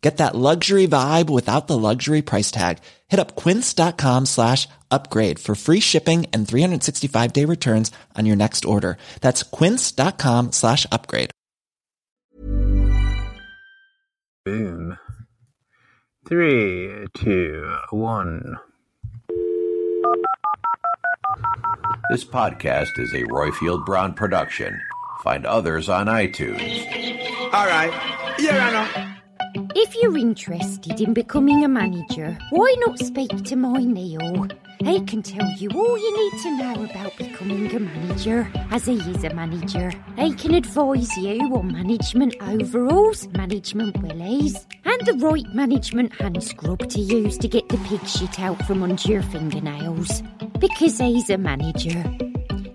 Get that luxury vibe without the luxury price tag. Hit up quince.com slash upgrade for free shipping and 365 day returns on your next order. That's quince.com slash upgrade. Boom. Three, two, one. This podcast is a Roifield Brown production. Find others on iTunes. All right. Yeah, I know. If you're interested in becoming a manager, why not speak to my Neil? He can tell you all you need to know about becoming a manager, as he is a manager. He can advise you on management overalls, management willies, and the right management hand scrub to use to get the pig shit out from under your fingernails. Because he's a manager.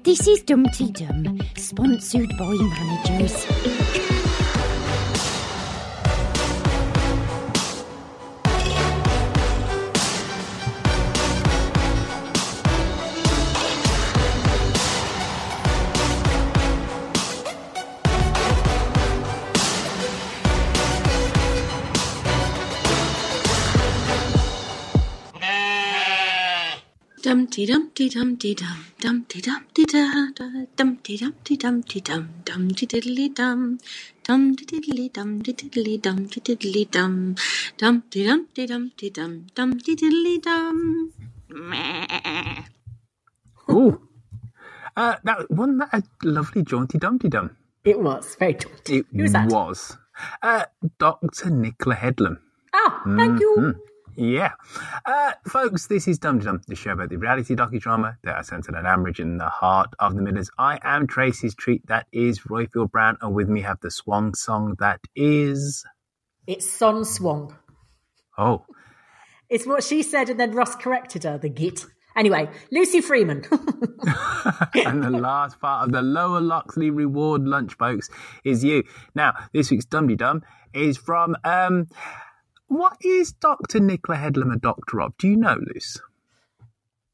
This is Dumpty Dum, sponsored by managers. Dumpty dumpty dumpty dum dumpty dumpty da da dumpty dumpty dumpty dum dumpty diddly dum dumpty diddly dum diddly dum diddly dum dumpty dumpty dumpty dum dumpty diddly dum. Meh. Ooh. Uh, that wasn't that a lovely jaunty dumpty dum? It was very jaunty. It Who was that? was. Uh, Dr. Nicola Headlam. Ah, thank you. Mhm. Yeah. Uh, folks, this is Dum Dum, the show about the reality docudrama that are centered on Ambridge in the heart of the Midlands. I am Tracy's treat, that is Roifield Brown, and with me have the swan song that is. It's Son Swong. Oh, It's what she said, and then Ross corrected her, the git. Anyway, Lucy Freeman. and the last part of the Lower Loxley Reward lunch, folks, is you. Now, this week's Dum Dum is from. um What is Dr. Nicola Headlam a doctor of? Do you know, Luce?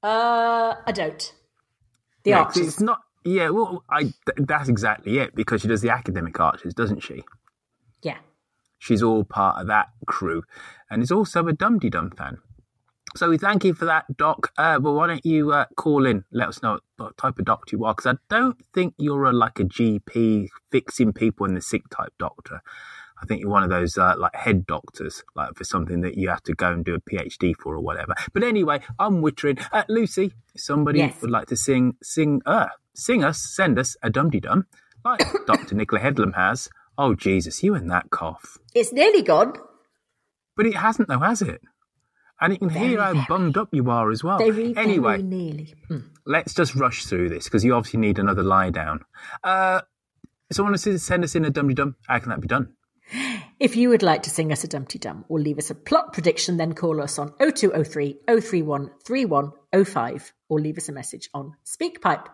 uh, I don't. The 'cause Archers. It's not. Yeah, well, I th- that's exactly it because she does the academic archers, doesn't she? Yeah. She's all part of that crew, and is also a Dum Dum fan. So we thank you for that, Doc. Uh, but why don't you uh, call in? Let us know what type of doctor you are, because I don't think you're a, like a GP fixing people in the sick type doctor. I think you're one of those uh, like head doctors, like for something that you have to go and do a PhD for or whatever. But anyway, I'm wittering. Uh, Lucy, if somebody Yes. would like to sing, sing, uh, sing us, send us a dum dum, like Dr. Nicola Headlam has. Oh Jesus, you and that cough. It's nearly gone. But it hasn't though, has it? And you can Very, hear how very. bummed up you are as well. Very, anyway, very nearly. Hmm. let's just rush through this because you obviously need another lie down. Uh, someone to send us in a dum dum. How can that be done? If you would like to sing us a Dumpty Dum or leave us a plot prediction, then call us on 0203 031 3105 or leave us a message on SpeakPipe.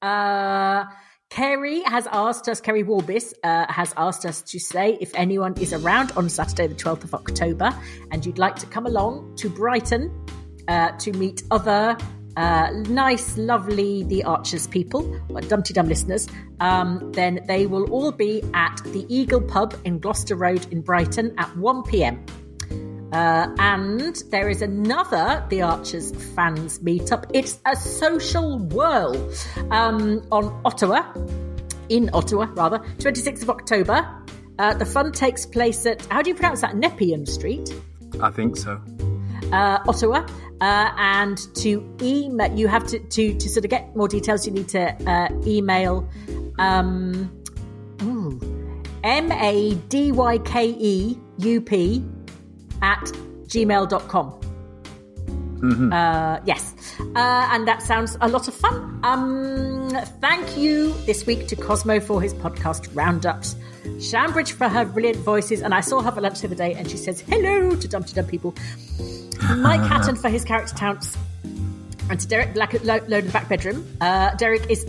Uh, Kerry has asked us, Kerry Warbis uh, has asked us to say if anyone is around on Saturday, the 12th of October, and you'd like to come along to Brighton uh, to meet other uh, nice, lovely The Archers people, or Dumpty Dum listeners, um, then they will all be at the Eagle Pub in Gloucester Road in Brighton at 1 pm. Uh, and there is another The Archers fans meetup. It's a social whirl um, on Ottawa, in Ottawa, rather, 26th of October. Uh, the fun takes place at, how do you pronounce that? Nepean Street? I think so. uh, Ottawa. Uh, and to email, you have to, to to sort of get more details. You need to uh, email Um, M A D Y K E U P at gmail.com. Uh, yes. Uh, and that sounds a lot of fun. Um, thank you this week to Cosmo for his podcast roundups, Shambridge for her brilliant voices, and I saw her for lunch the other day and she says hello to Dumpty Dum people. Mike Hatton for his character counts, and to Derek Black at Load in the Back Bedroom. Uh, Derek is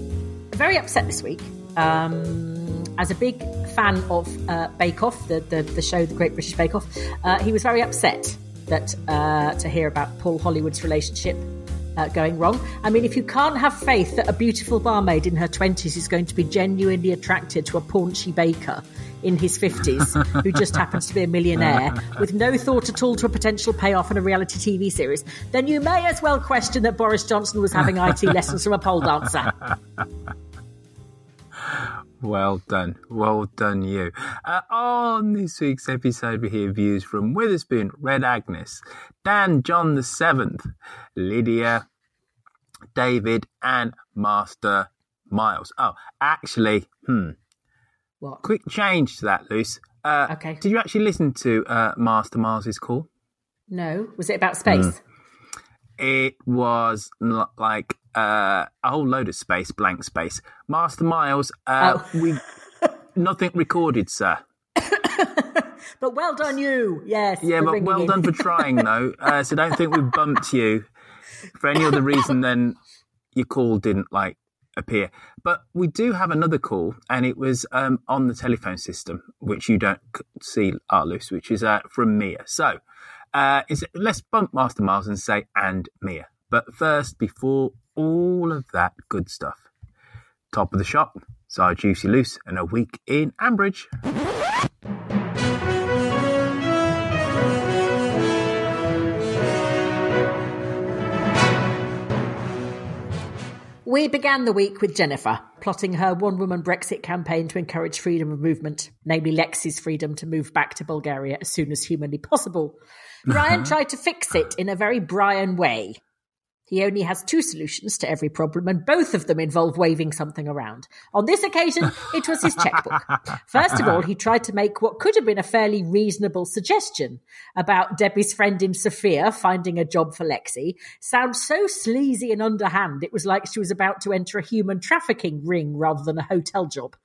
very upset this week. Um, as a big fan of uh, Bake Off, the, the, the show, The Great British Bake Off, uh, he was very upset that uh, to hear about Paul Hollywood's relationship uh, going wrong. I mean, if you can't have faith that a beautiful barmaid in her 20s is going to be genuinely attracted to a paunchy baker in his 50s who just happens to be a millionaire with no thought at all to a potential payoff in a reality TV series, then you may as well question that Boris Johnson was having IT lessons from a pole dancer. Well done. Well done, you. Uh, on this week's episode, we hear views from Witherspoon, Red Agnes, Dan John the Seventh, Lydia, David, and Master Miles. Oh, actually, hmm. What? Quick change to that, Luce. Uh, Okay. Did you actually listen to uh, Master Miles's call? No. Was it about space? It was like uh, a whole load of space, blank space. Master Miles, uh, Oh. we nothing recorded, sir. But well done, you. Yes. Yeah, but well in. done for trying, though. Uh, so don't think we've bumped you for any other reason than your call didn't like appear. But we do have another call, and it was um, on the telephone system, which you don't see, Arlus, which is uh, from Mia. So uh, is it, let's bump Master Miles and say and Mia. But first, before all of that good stuff, top of the shop, Sarge Juicy Loose, and a week in Ambridge. We began the week with Jennifer plotting her one woman Brexit campaign to encourage freedom of movement, namely Lexi's freedom to move back to Bulgaria as soon as humanly possible. Brian tried to fix it in a very Brian way. He only has two solutions to every problem, and both of them involve waving something around. On this occasion, it was his checkbook. First of all, he tried to make what could have been a fairly reasonable suggestion about Debbie's friend in Sofia finding a job for Lexi sound so sleazy and underhand, it was like she was about to enter a human trafficking ring rather than a hotel job.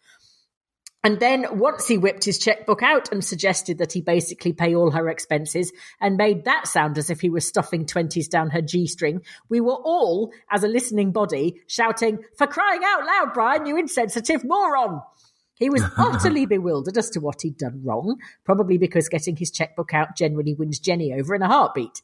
And then once he whipped his checkbook out and suggested that he basically pay all her expenses and made that sound as if he was stuffing 20s down her G string, we were all, as a listening body, shouting, For crying out loud, Brian, you insensitive moron! He was utterly bewildered as to what he'd done wrong, probably because getting his checkbook out generally wins Jenny over in a heartbeat.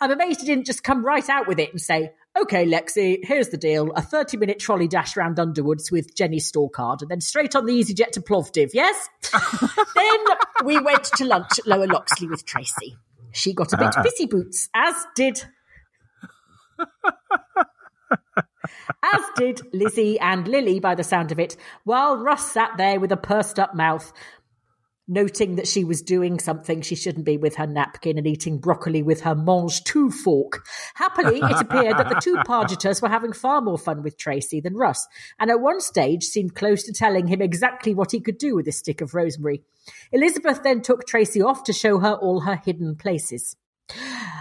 I'm amazed he didn't just come right out with it and say, Okay, Lexi, here's the deal. A 30 minute trolley dash round Underwoods with Jenny store card and then straight on the EasyJet to Plovdiv, yes? then we went to lunch at Lower Loxley with Tracy. She got a bit ah. busy boots, as did as did Lizzie and Lily by the sound of it, while Russ sat there with a pursed up mouth, noting that she was doing something she shouldn't be with her napkin and eating broccoli with her mange tout fork. Happily, it appeared that the two Pargeters were having far more fun with Tracy than Russ, and at one stage seemed close to telling him exactly what he could do with a stick of rosemary. Elizabeth then took Tracy off to show her all her hidden places.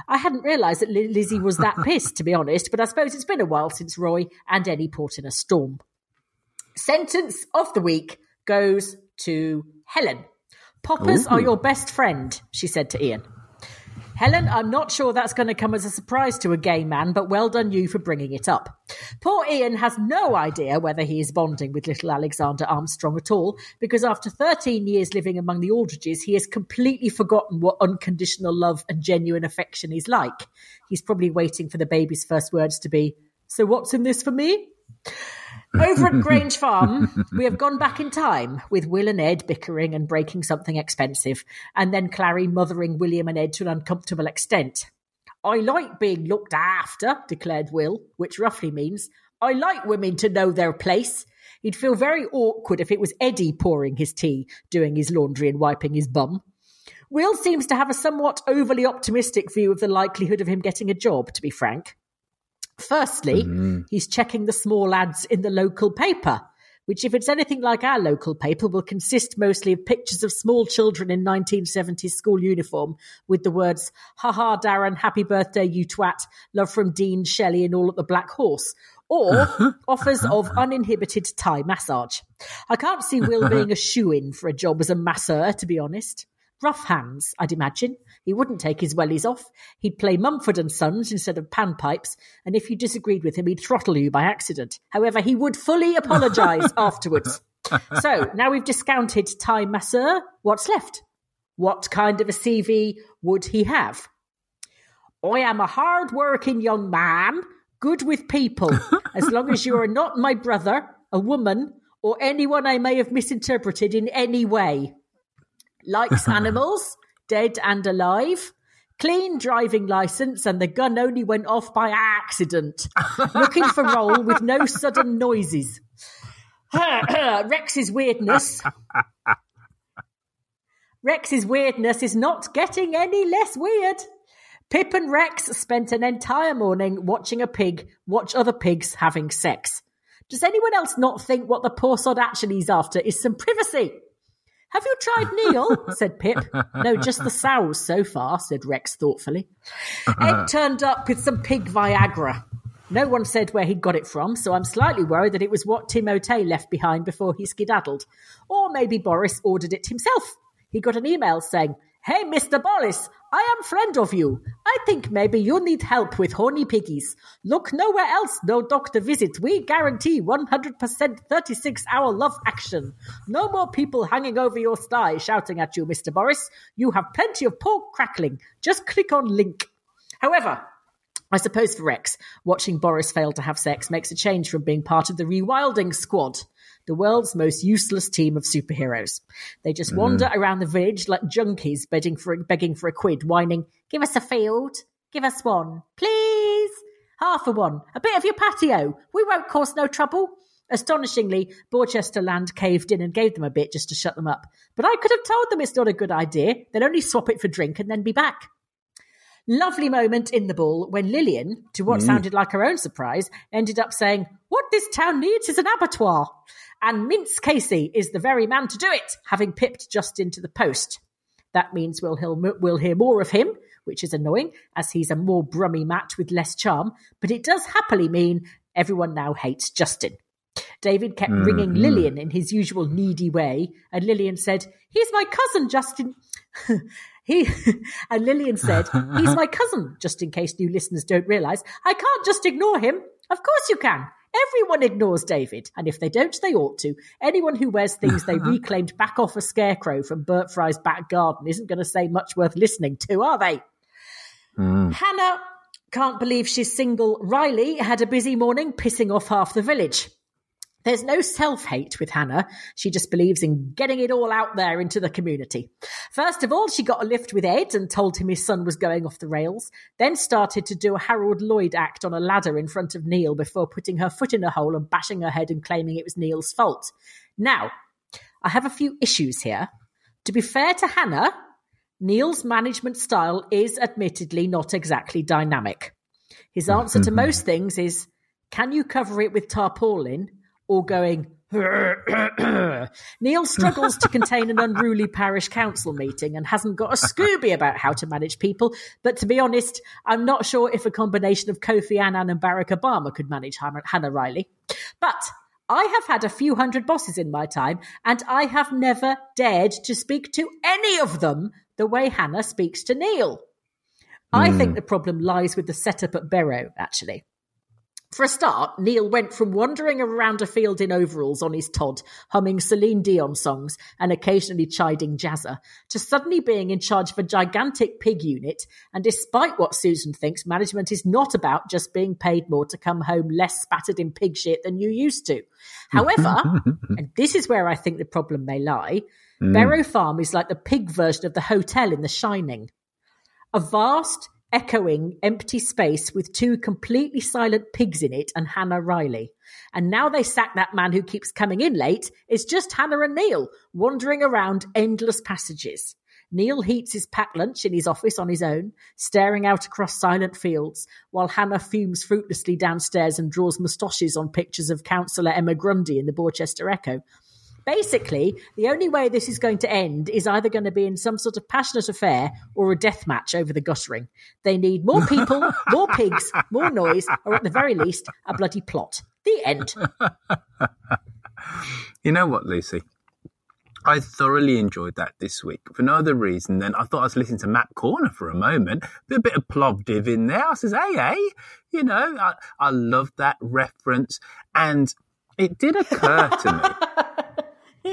I hadn't realised that Lizzie was that pissed, to be honest, but I suppose it's been a while since Roy and Eddie put in a storm. Sentence of the week goes to Helen. Poppers are your best friend, she said to Ian. Helen, I'm not sure that's going to come as a surprise to a gay man, but well done you for bringing it up. Poor Ian has no idea whether he is bonding with little Alexander Armstrong at all, because after 13 years living among the Aldridges, he has completely forgotten what unconditional love and genuine affection is like. He's probably waiting for the baby's first words to be, So what's in this for me? Over at Grange Farm, we have gone back in time with Will and Ed bickering and breaking something expensive, and then Clarrie mothering William and Ed to an uncomfortable extent. I like being looked after, declared Will, which roughly means I like women to know their place. He'd feel very awkward if it was Eddie pouring his tea, doing his laundry, and wiping his bum. Will seems to have a somewhat overly optimistic view of the likelihood of him getting a job, to be frank. Firstly, mm-hmm. he's checking the small ads in the local paper, which, if it's anything like our local paper, will consist mostly of pictures of small children in 1970s school uniform with the words, "Ha ha, Darren, happy birthday, you twat, love from Dean, Shelley, and all at the Black Horse, or offers of uninhibited Thai massage. I can't see Will being a shoe in for a job as a masseur, to be honest. Rough hands, I'd imagine. He wouldn't take his wellies off. He'd play Mumford and Sons instead of panpipes, and if you disagreed with him, he'd throttle you by accident. However, he would fully apologise afterwards. So now we've discounted Thai masseur. What's left? What kind of a CV would he have? I am a hard working young man, good with people, as long as you are not my brother, a woman, or anyone I may have misinterpreted in any way. Likes animals, dead and alive. Clean driving license, and the gun only went off by accident. Looking for role with no sudden noises. Rex's weirdness. Rex's weirdness is not getting any less weird. Pip and Rex spent an entire morning watching a pig watch other pigs having sex. Does anyone else not think what the poor sod actually is after is some privacy? Have you tried Neil? said Pip. No, just the sows so far, said Rex thoughtfully. Ed turned up with some pig Viagra. No one said where he'd got it from, so I'm slightly worried that it was what Tim O'Tay left behind before he skedaddled. Or maybe Boris ordered it himself. He got an email saying, Hey, Mr. Boris, I am friend of you. I think maybe you need help with horny piggies. Look nowhere else, no doctor visit. We guarantee 100% 36 hour love action. No more people hanging over your sty shouting at you, Mr. Boris. You have plenty of pork crackling. Just click on link. However, I suppose for Rex, watching Boris fail to have sex makes a change from being part of the rewilding squad the world's most useless team of superheroes. They just Mm. wander around the village like junkies begging for, begging for a quid, whining, Give us a field, give us one, please. Half a one, a bit of your patio. We won't cause no trouble. Astonishingly, Borchester Land caved in and gave them a bit just to shut them up. But I could have told them it's not a good idea. They'd only swap it for drink and then be back. Lovely moment in the ball when Lilian, to what sounded like her own surprise, ended up saying, What this town needs is an abattoir. And Vince Casey is the very man to do it, having pipped Justin to the post. That means we'll, he'll, we'll hear more of him, which is annoying, as he's a more brummy Matt with less charm, but it does happily mean everyone now hates Justin. David kept mm-hmm. ringing Lilian in his usual needy way, and Lilian said, He's my cousin, Justin. he and Lilian said, He's my cousin, just in case new listeners don't realise. I can't just ignore him. Of course you can. Everyone ignores David, and if they don't, they ought to. Anyone who wears things they uh-huh. reclaimed back off a scarecrow from Bert Fry's back garden isn't going to say much worth listening to, are they? Hmm. Hannah can't believe she's single. Riley had a busy morning pissing off half the village. There's no self hate with Hannah. She just believes in getting it all out there into the community. First of all, she got a lift with Ed and told him his son was going off the rails, then started to do a Harold Lloyd act on a ladder in front of Neil before putting her foot in a hole and bashing her head and claiming it was Neil's fault. Now, I have a few issues here. To be fair to Hannah, Neil's management style is admittedly not exactly dynamic. His answer to mm-hmm. most things is can you cover it with tarpaulin or going Neil struggles to contain an unruly parish council meeting and hasn't got a Scooby about how to manage people. But to be honest, I'm not sure if a combination of Kofi Annan and Barack Obama could manage Hannah Riley. But I have had a few hundred bosses in my time, and I have never dared to speak to any of them the way Hannah speaks to Neil. I think hmm. the problem lies with the setup at Berrow, actually. For a start, Neil went from wandering around a field in overalls on his Todd, humming Celine Dion songs and occasionally chiding Jazza, to suddenly being in charge of a gigantic pig unit. And despite what Susan thinks, management is not about just being paid more to come home less spattered in pig shit than you used to. However, and this is where I think the problem may lie, hmm. Berrow Farm is like the pig version of the hotel in The Shining a vast, echoing, empty space with two completely silent pigs in it and Hannah Riley. And now they sack that man who keeps coming in late. It's just Hannah and Neil wandering around endless passages. Neil heats his packed lunch in his office on his own, staring out across silent fields, while Hannah fumes fruitlessly downstairs and draws moustaches on pictures of Councillor Emma Grundy in the Borchester Echo. Basically, the only way this is going to end is either going to be in some sort of passionate affair or a death match over the guttering. They need more people, more pigs, more noise, or at the very least, a bloody plot. The end. You know what, Lucy? I thoroughly enjoyed that this week for no other reason than I thought I was listening to Matt Corner for a moment. A bit of Plovdiv in there. I says, hey, hey, you know, I, I loved that reference. And it did occur to me.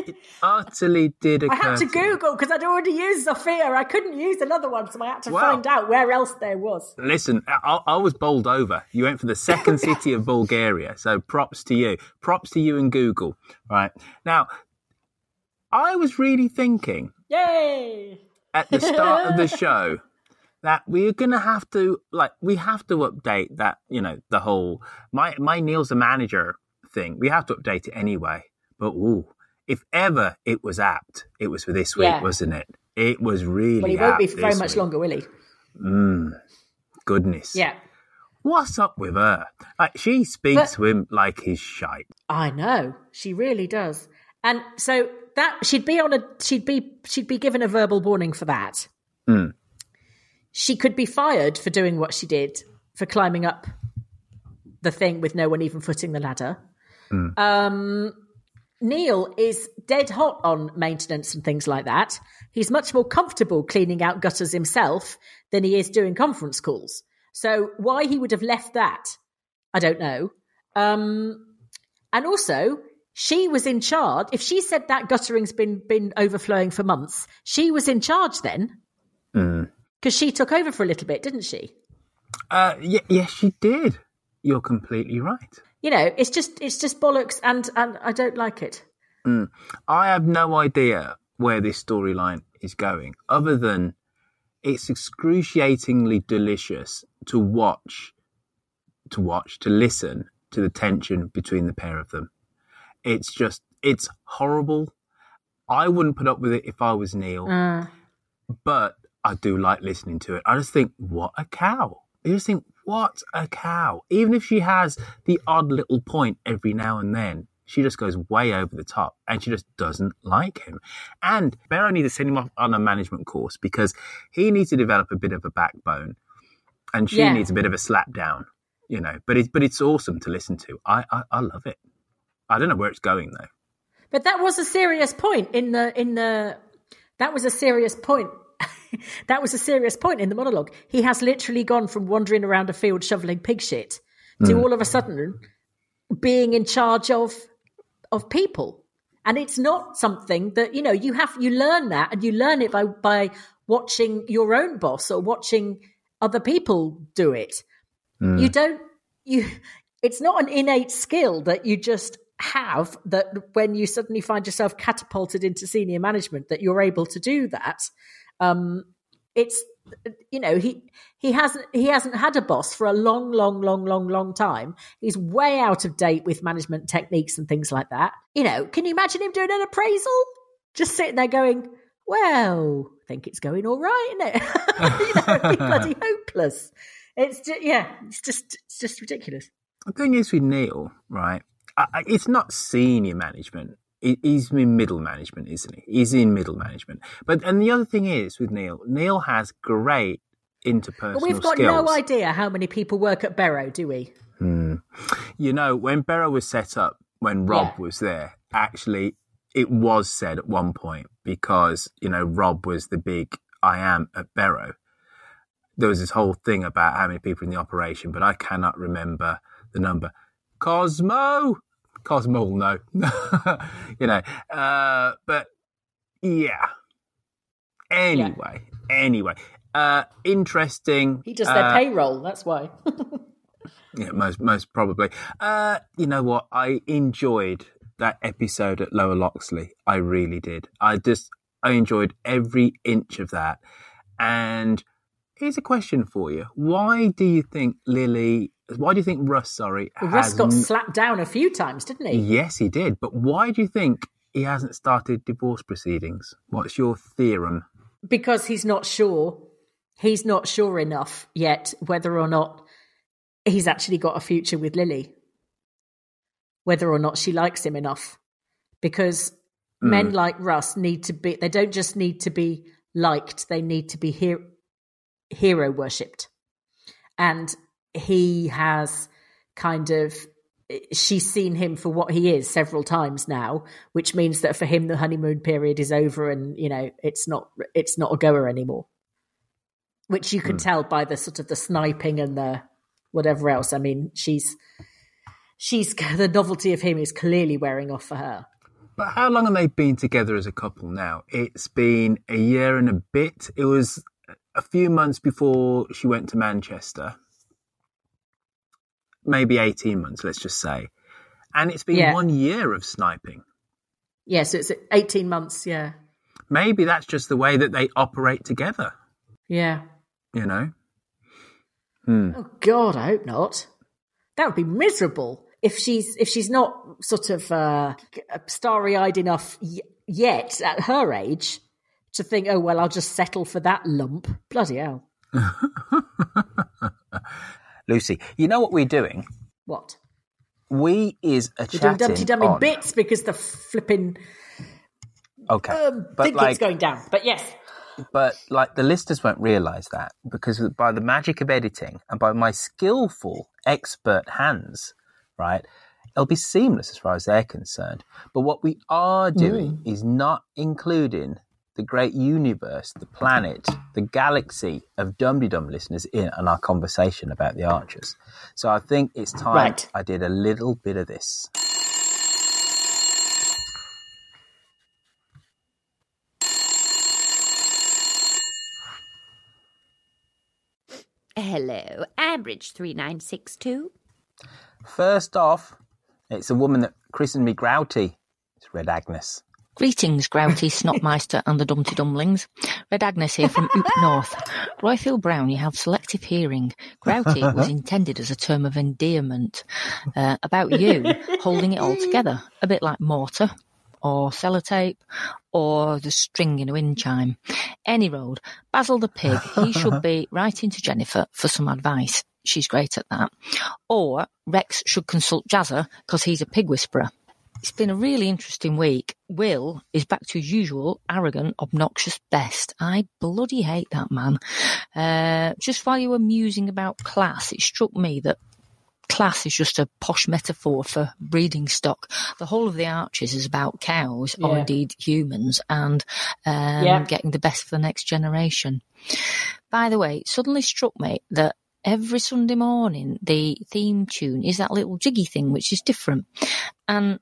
It utterly did occur I had to. Google because I'd already used Sofia. I couldn't use another one, so I had to Wow. find out where else there was. Listen, I, I was bowled over. You went for the second city of Bulgaria, so props to you. Props to you and Google. Right now, I was really thinking Yay! at the start of the show that we're gonna have to like we have to update that you know the whole my my Neil's a manager thing. We have to update it anyway. But ooh, if ever it was apt, it was for this week, Yeah. wasn't it? It was really. Well, he won't be for very much week. longer, will he? Mm, Goodness. Yeah. What's up with her? Like she speaks But- to him like he's shite. I know she really does, and so that she'd be on a she'd be she'd be given a verbal warning for that. Hmm. She could be fired for doing what she did for climbing up the thing with no one even footing the ladder. Hmm. Um, Neil is dead hot on maintenance and things like that. He's much more comfortable cleaning out gutters himself than he is doing conference calls. So why he would have left that, I don't know. Um, and also, she was in charge. If she said that guttering's been been overflowing for months, she was in charge then because she took over for a little bit, didn't she? Uh, yeah, yes, she did. You're completely right. You know, it's just it's just bollocks, and and I don't like it. Mm. I have no idea where this storyline is going, other than it's excruciatingly delicious to watch, to watch, to listen to the tension between the pair of them. It's just, it's horrible. I wouldn't put up with it if I was Neil, ah. but I do like listening to it. I just think, what a cow. I just think, what a cow. Even if she has the odd little point every now and then, she just goes way over the top and she just doesn't like him. And Berrow needs to send him off on a management course because he needs to develop a bit of a backbone and she Yeah. needs a bit of a slap down, you know. But it's, but it's awesome to listen to. I, I, I love it. I don't know where it's going though. But that was a serious point in the in the that was a serious point. that was a serious point in the monologue. He has literally gone from wandering around a field shoveling pig shit to hmm. all of a sudden being in charge of of people. And it's not something that, you know, you have you learn that and you learn it by by watching your own boss or watching other people do it. Hmm. You don't you it's not an innate skill that you just have that when you suddenly find yourself catapulted into senior management that you're able to do that. Um it's you know he he hasn't he hasn't had a boss for a long long long long long time. He's way out of date with management techniques and things like that. You know can you imagine him doing an appraisal? Just sitting there going well i think it's going all right isn't it? You know be bloody hopeless. It's just, yeah it's just it's just ridiculous. The thing is with Neil, right? I, I- it's not senior management. He- He's in middle management, isn't he? He's in middle management. But and the other thing is with Neil, Neil has great interpersonal but we've got skills. no idea how many people work at Berrow, do we? Hmm. You know, when Berrow was set up, when Rob Yeah. was there, actually, it was said at one point because you know Rob was the big I am at Berrow. There was this whole thing about how many people in the operation, but I cannot remember the number. Cosmo, Cosmo know, you know. Uh, but yeah. Anyway, anyway, uh, interesting. He does their uh, payroll, that's why. yeah, most most probably. Uh, you know what? I enjoyed that episode at Lower Loxley. I really did. I just I enjoyed every inch of that. And here's a question for you: Why do you think Lily? Why do you think Russ? Sorry, Well, Russ got slapped down a few times, didn't he? Yes, he did. But why do you think he hasn't started divorce proceedings? What's your theorem? because he's not sure. He's not sure enough yet whether or not he's actually got a future with Lily. Whether or not she likes him enough. Because Hmm. men like Russ need to be, they don't just need to be liked, they need to be her- hero worshipped. And he has kind of, she's seen him for what he is several times now, which means that for him the honeymoon period is over and, you know, it's not, it's not a goer anymore. Which you can hmm. tell by the sort of the sniping and the whatever else. I mean, she's, she's, the novelty of him is clearly wearing off for her. But how long have they been together as a couple now? It's been a year and a bit. It was a few months before she went to Manchester. Maybe 18 months, let's just say. And it's been Yeah. one year of sniping. Yeah, so it's 18 months. Yeah. Maybe that's just the way that they operate together, Yeah. you know? Oh God, I hope not. That would be miserable if she's if she's not sort of uh, starry eyed enough y- yet at her age to think, oh well, I'll just settle for that lump. Bloody hell! Lucy, you know what we're doing? What? We is a We're doing chatting Dumpty Dum in on- bits because the flipping Okay, um, but think like, it's going down. But yes, but like the listeners won't realize that because by the magic of editing and by my skillful expert hands right it'll be seamless as far as they're concerned but what we are doing is not including the great universe the planet the galaxy of dum dum listeners in on our conversation about the archers so i think it's time Right. i did a little bit of this Hello, Ambridge 3962. first off it's a woman that christened me grouty it's red agnes Greetings, Grouty, Snotmeister, and the Dumpty Dumlings. Red Agnes here from Oop North. Roifield Brown, you have selective hearing. Grouty was intended as a term of endearment uh, about you holding it all together, a bit like mortar or sellotape or the string in a wind chime. Any road, Basil the pig, he should be writing to Jennifer for some advice. She's great at that. Or Rex should consult Jazza because he's a pig whisperer. It's been a really interesting week. Will is back to his usual arrogant, obnoxious best. I bloody hate that man. Uh, just while you were musing about class, it struck me that class is just a posh metaphor for breeding stock. The whole of the Archers is about cows, or indeed humans, and um, Yeah. getting the best for the next generation. By the way, it suddenly struck me that every Sunday morning the theme tune is that little jiggy thing, which is different. And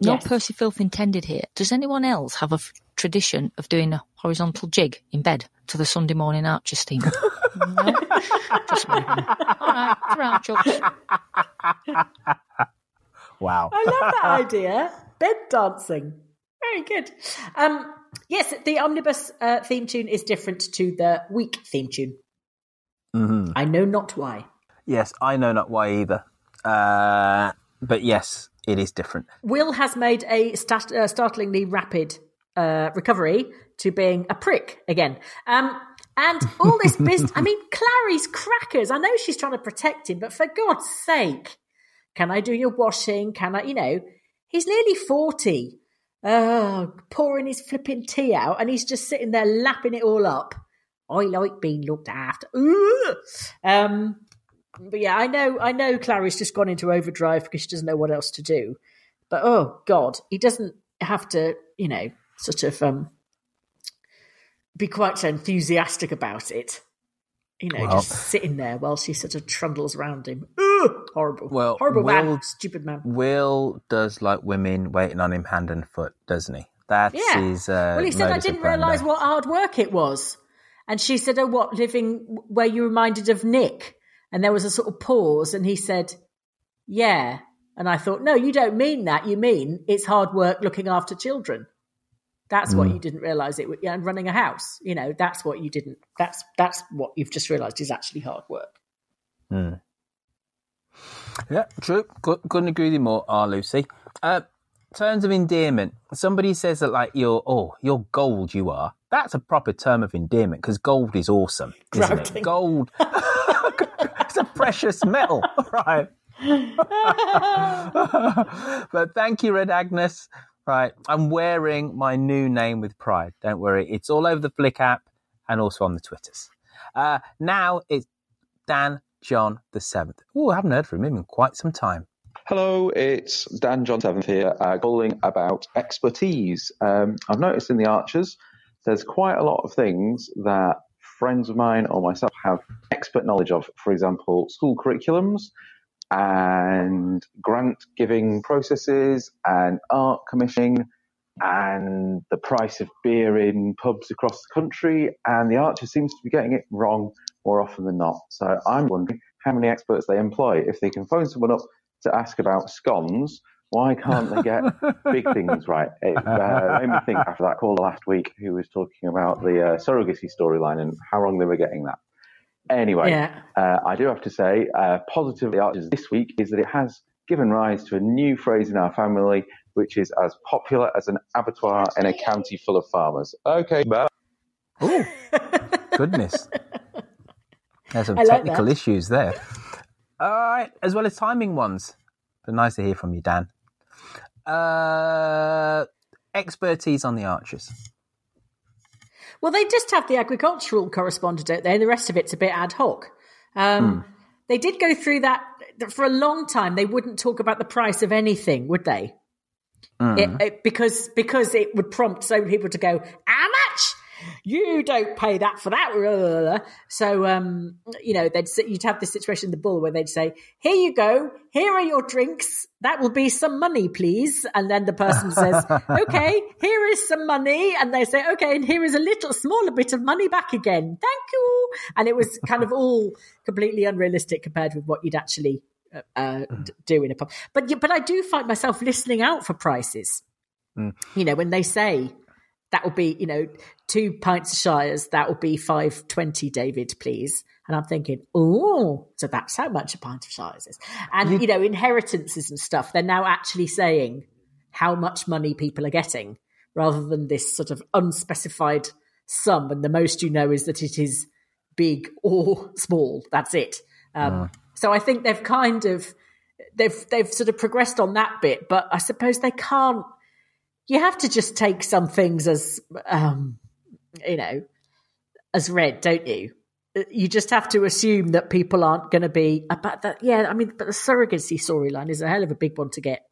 no Yes. Percy Filth intended here. Does anyone else have a f- tradition of doing a horizontal jig in bed to the Sunday morning Archers theme? no? Just me. All right, throw out chucks. wow I love that idea. Bed dancing. Very good. Um, yes, the omnibus uh, theme tune is different to the week theme tune. Mhm. I know not why. Yes, I know not why either. Uh, but yes, it is different. Will has made a stat- uh, startlingly rapid uh, recovery to being a prick again. Um, and all this business. I mean, Clarrie's crackers. I know she's trying to protect him, but for God's sake, can I do your washing? Can I, you know, he's nearly 40. Oh, pouring his flipping tea out, and he's just sitting there lapping it all up. I like being looked after. Ugh. Um, but yeah, I know, I know Clarrie's just gone into overdrive because she doesn't know what else to do. But oh God, he doesn't have to, you know, sort of um, be quite so enthusiastic about it. You know, Well- just sitting there while she sort of trundles around him. Ugh, horrible. Well, horrible man, Will- stupid man. Will does like women waiting on him hand and foot, doesn't he? That's Yeah. his. Uh, well, he said, I didn't realise what hard work it was. And she said, Oh, what, living where you reminded of Nick? And there was a sort of pause, and he said, Yeah. And I thought, No, you don't mean that. You mean it's hard work looking after children. That's what you didn't realise it and running a house. You know, that's what you didn't, that's, that's what you've just realised is actually hard work. Yeah, true. Couldn't agree with you more, R. Lucy. Uh, terms of endearment. Somebody says that like you're oh you're gold. You are. That's a proper term of endearment because gold is awesome, isn't Grouting. it? Gold. it's a precious metal, right? but thank you, Red Agnes. Right, I'm wearing my new name with pride. Don't worry, it's all over the Flick app and also on the Twitters. Uh, now it's Dan John the Seventh. Oh, I haven't heard from him in quite some time. Hello, it's Dan John Seventh here, uh, calling about expertise. Um, I've noticed in the Archers there's quite a lot of things that friends of mine or myself have expert knowledge of. For example, school curriculums and grant giving processes and art commissioning and the price of beer in pubs across the country. And the Archer seems to be getting it wrong more often than not. So I'm wondering how many experts they employ. If they can phone someone up to ask about scones, why can't they get big things right? It uh, made me think after that call last week, who was talking about the uh, surrogacy storyline and how wrong they were getting that. Anyway, Yeah. uh, I do have to say, uh, positively Archers this week is that it has given rise to a new phrase in our family, which is as popular as an abattoir in a county full of farmers. Okay, bye. Oh, goodness. There's some like technical that. issues there. All right, as well as timing ones. But nice to hear from you, Dan. Uh, expertise on the archers. Well, they just have the agricultural correspondent, don't they? And the rest of it's a bit ad hoc. Um, They did go through that for a long time. They wouldn't talk about the price of anything, would they? It, it- because because it would prompt so many people to go, how much? You don't pay that for that. blah, blah, blah." So um, you know, they'd you'd have this situation in the bull where they'd say, "Here you go. Here are your drinks. That will be some money, please." And then the person says, "Okay, here is some money," and they say, "Okay, and here is a little smaller bit of money back again. Thank you." And it was kind of all completely unrealistic compared with what you'd actually uh, uh, do in a pub. But but I do find myself listening out for prices. You know, when they say that will be, you know, two pints of Shires, that will be five twenty, David, please. And I'm thinking, oh, so that's how much a pint of Shires is. And you know, inheritances and stuff, they're now actually saying how much money people are getting, rather than this sort of unspecified sum. And the most you know is that it is big or small. That's it. Um, So I think they've kind of they've they've sort of progressed on that bit, but I suppose they can't. You have to just take some things as um, you know as read, don't you? You just have to assume that people aren't going to be about that. Yeah, I mean, but the surrogacy storyline is a hell of a big one to get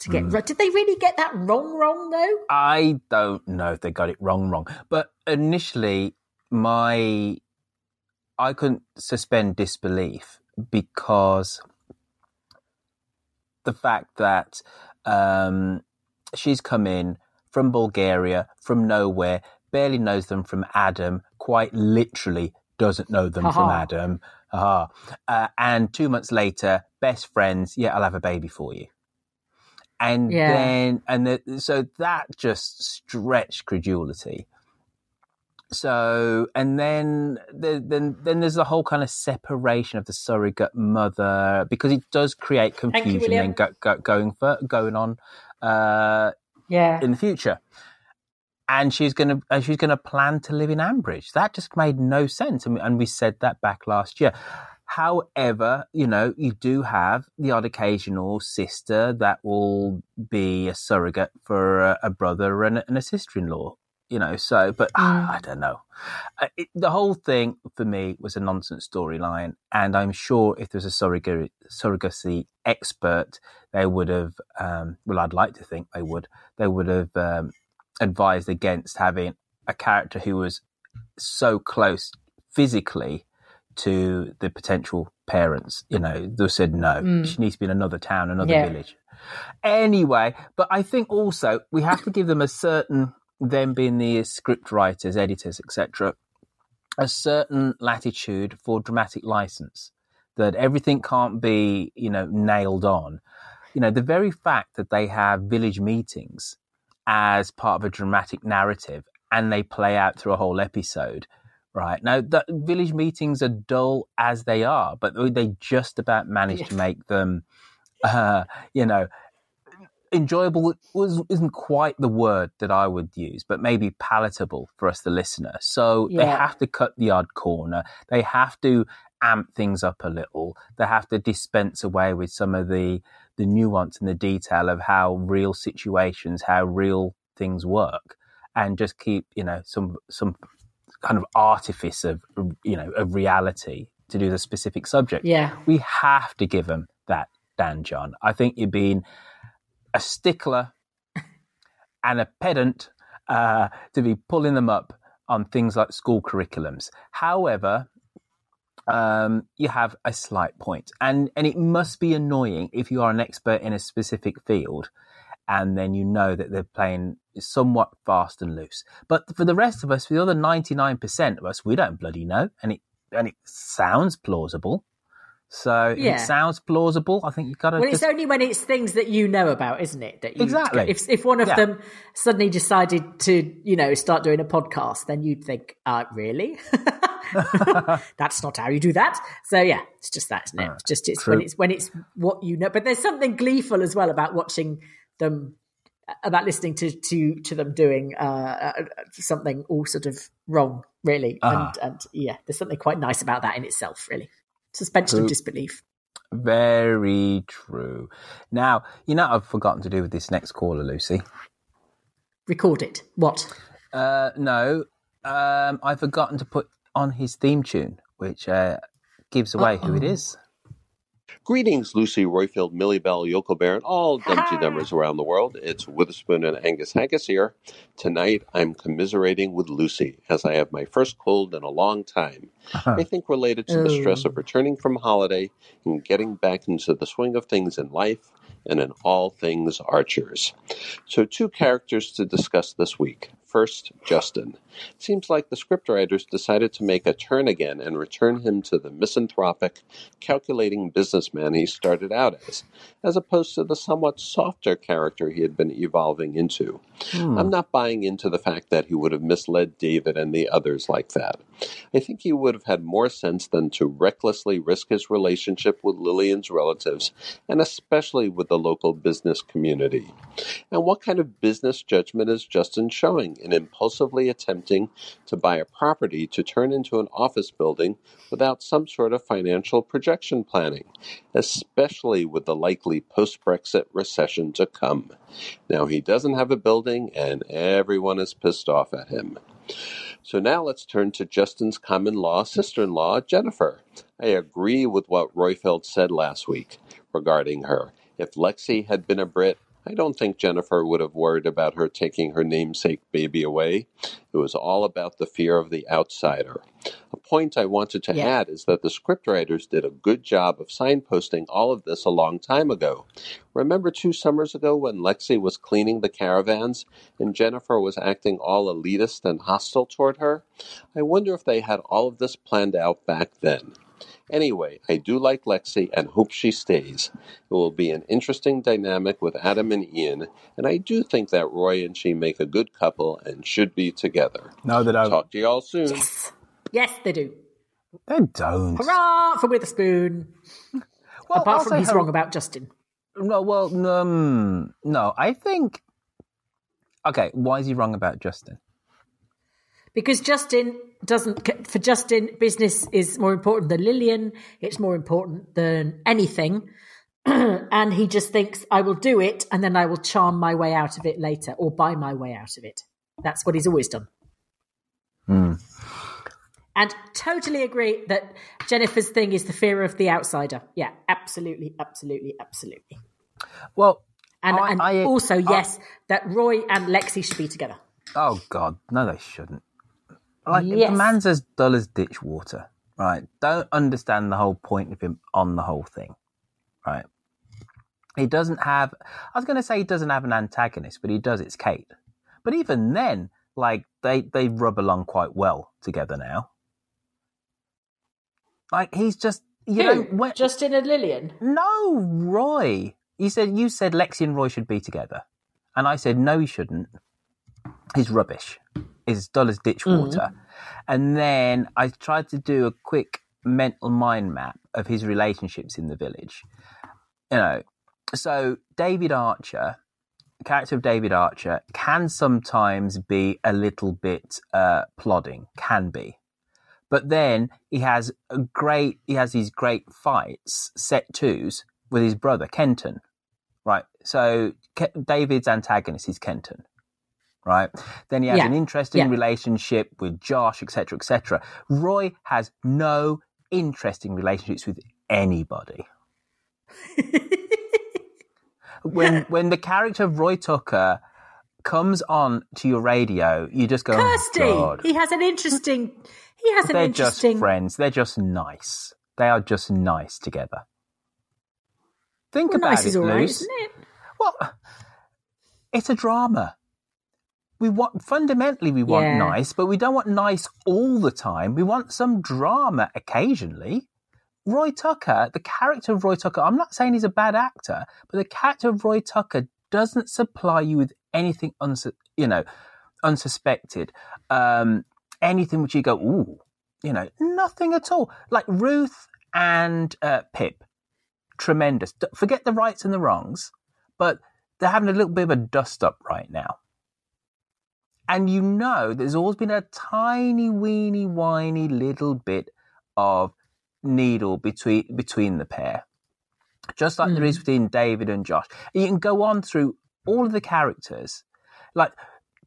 to get. right. Did they really get that wrong? Wrong though. I don't know if they got it wrong, wrong. But initially, my I couldn't suspend disbelief because the fact that um, she's come in from Bulgaria, from nowhere, barely knows them from Adam, quite literally doesn't know them from. Adam. Aha. Uh, and two months later, best friends, yeah, I'll have a baby for you. And Yeah. then, and the, so that just stretched credulity. So, and then, the, then, then there's the whole kind of separation of the surrogate mother because it does create confusion William. then go, go, going for, going on uh, Yeah. in the future. And she's gonna, and she's gonna plan to live in Ambridge. That just made no sense, and we, and we said that back last year. However, you know, you do have the odd occasional sister that will be a surrogate for a, a brother and a, and a sister-in-law. You know, so but I don't know. Uh, It, the whole thing for me was a nonsense storyline, and I'm sure if there's a surrogate surrogacy expert, they would have. Um, well, I'd like to think they would. They would have um, advised against having a character who was so close physically to the potential parents. You know, they said no. She needs to be in another town, another Yeah. village. Anyway, but I think also we have to give them a certain, them being the script writers, editors, etc., a certain latitude for dramatic license. That everything can't be, you know, nailed on. You know, the very fact that they have village meetings as part of a dramatic narrative and they play out through a whole episode right now the village meetings are dull as they are but they just about manage to make them uh, you know enjoyable was isn't quite the word that I would use, but maybe palatable for us, the listener. So they have to cut the odd corner. They have to amp things up a little. They have to dispense away with some of the the nuance and the detail of how real situations, how real things work, and just keep you know some some kind of artifice of you know of reality to do the specific subject. Yeah. we have to give them that, Dan John. I think you've been a stickler and a pedant uh, to be pulling them up on things like school curriculums. However, um, you have a slight point, and and it must be annoying if you are an expert in a specific field, and then you know that they're playing somewhat fast and loose. But for the rest of us, for the other ninety nine percent of us, we don't bloody know, and it and it sounds plausible. So Yeah. it sounds plausible. I think you've got to. Well, it's only when it's things that you know about, isn't it? That you, Exactly. If if one of Yeah. them suddenly decided to, you know, start doing a podcast, then you'd think, uh, really? That's not how you do that. So yeah, it's just that, isn't it? It's just it's when it's when it's what you know. But there's something gleeful as well about watching them, about listening to to to them doing uh, uh, something all sort of wrong, really. Ah. And and yeah, there's something quite nice about that in itself, really. Suspension of disbelief. Very true. Now, you know, what I've forgotten to do with this next caller, Lucy. Record it. What? Uh, no, um, I've forgotten to put on his theme tune, which uh, gives away who it is. Greetings, Lucy Roifield, Millie Bell, Yokel Bear, and all Dumpty Dummers around the world. It's Witherspoon and Angus Haggis here. Tonight, I'm commiserating with Lucy as I have my first cold in a long time. Uh-huh. I think related to the stress of returning from holiday and getting back into the swing of things in life and in all things archers. So, two characters to discuss this week. First, Justin. Seems like the scriptwriters decided to make a turn again and return him to the misanthropic, calculating businessman he started out as, as opposed to the somewhat softer character he had been evolving into. Hmm. I'm not buying into the fact that he would have misled David and the others like that. I think he would have had more sense than to recklessly risk his relationship with Lilian's relatives, and especially with the local business community. And what kind of business judgment is Justin showing in impulsively attempting to buy a property to turn into an office building without some sort of financial projection planning, especially with the likely post Brexit recession to come? Now, he doesn't have a building, and everyone is pissed off at him. So now let's turn to Justin's common law sister in law, Jennifer. I agree with what Roifield said last week regarding her. If Lexi had been a Brit, I don't think Jennifer would have worried about her taking her namesake baby away. It was all about the fear of the outsider. A point I wanted to Yeah. add is that the scriptwriters did a good job of signposting all of this a long time ago. Remember two summers ago when Lexi was cleaning the caravans and Jennifer was acting all elitist and hostile toward her? I wonder if they had all of this planned out back then. Anyway, I do like Lexi and hope she stays. It will be an interesting dynamic with Adam and Ian, and I do think that Roy and she make a good couple and should be together. No, they don't. Talk to you all soon. Yes. Yes, they do. They don't. Hurrah for Witherspoon. Well, Apart from he's her- wrong about Justin. No, well, um, no, I think. Okay, why is he wrong about Justin? Because Justin doesn't, for Justin, business is more important than Lilian. It's more important than anything. and he just thinks, I will do it and then I will charm my way out of it later or buy my way out of it. That's what he's always done. Hmm. And totally agree that Jennifer's thing is the fear of the outsider. Yeah, absolutely, absolutely, absolutely. Well, And, I- and I- also, I- yes, that Roy and Lexi should be together. oh God, no, they shouldn't. Like Yes. the man's as dull as ditch water, right? Don't understand the whole point of him on the whole thing, right? He doesn't have. I was going to say he doesn't have an antagonist, but he does. It's Kate. But even then, like they they rub along quite well together now. Like he's just you know when, Justin and Lilian? No, Roy. You said you said Lexi and Roy should be together, and I said no, he shouldn't. He's rubbish. Dull as ditch water. And then I tried to do a quick mental mind map of his relationships in the village. You know, so David Archer character of David Archer can sometimes be a little bit uh, plodding, can be. But then he has a great, he has these great fights, set twos with his brother Kenton, right? So Ke- David's antagonist is Kenton, right? Then he has Yeah. an interesting Yeah. relationship with Josh, etc., etc. Roy has no interesting relationships with anybody. when when the character of Roy Tucker comes on to your radio, you just go, oh, Kirsty, oh, he has an interesting. He has an They're just interesting. friends. They're just nice. They are just nice together. Think Well, about nice it, is all right, Luce. isn't it? Well, it's a drama. We want fundamentally we want Yeah. nice, but we don't want nice all the time. We want some drama occasionally. Roy Tucker, the character of Roy Tucker, I'm not saying he's a bad actor, but the character of Roy Tucker doesn't supply you with anything unsu- you know, unsuspected. Um, anything which you go, ooh, you know, nothing at all. Like Ruth and uh, Pip, tremendous. Forget the rights and the wrongs, but they're having a little bit of a dust up right now. And you know, there's always been a tiny, weeny, whiny little bit of needle between between the pair, just like there is between David and Josh. And you can go on through all of the characters, like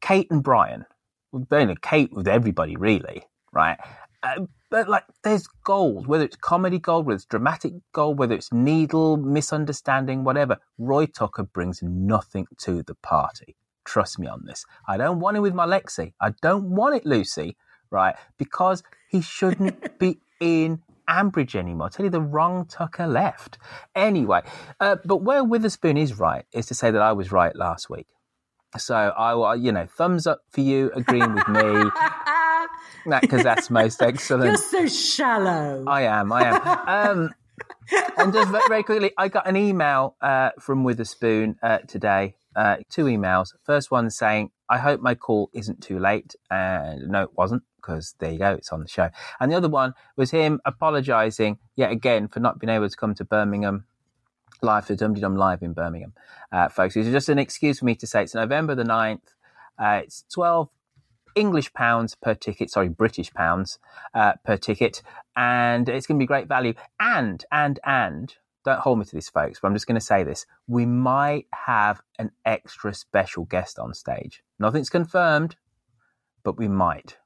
Kate and Brian. Well, Kate with everybody, really, right? Uh, but like, there's gold, whether it's comedy gold, whether it's dramatic gold, whether it's needle, misunderstanding, whatever. Roy Tucker brings nothing to the party. Trust me on this. I don't want it with my Lexi. I don't want it, Lucy, right? Because he shouldn't be in Ambridge anymore. I tell you, the wrong Tucker left. Anyway, uh, but where Witherspoon is right is to say that I was right last week. So I, will, you know, thumbs up for you agreeing with me. Because that's most excellent. You're so shallow. I am. I am. Um, and just very quickly, I got an email uh, from Witherspoon uh, today. Uh, two emails. First one saying, "I hope my call isn't too late," and no, it wasn't because there you go, it's on the show. And the other one was him apologising yet again for not being able to come to Birmingham live for Dum Dum Live in Birmingham, uh, folks. It's just an excuse for me to say it's November the 9th. Uh, it's 12 English pounds per ticket, sorry, British pounds uh, per ticket, and it's going to be great value. And, and, and, don't hold me to this, folks, but I'm just going to say this. We might have an extra special guest on stage. Nothing's confirmed, but we might.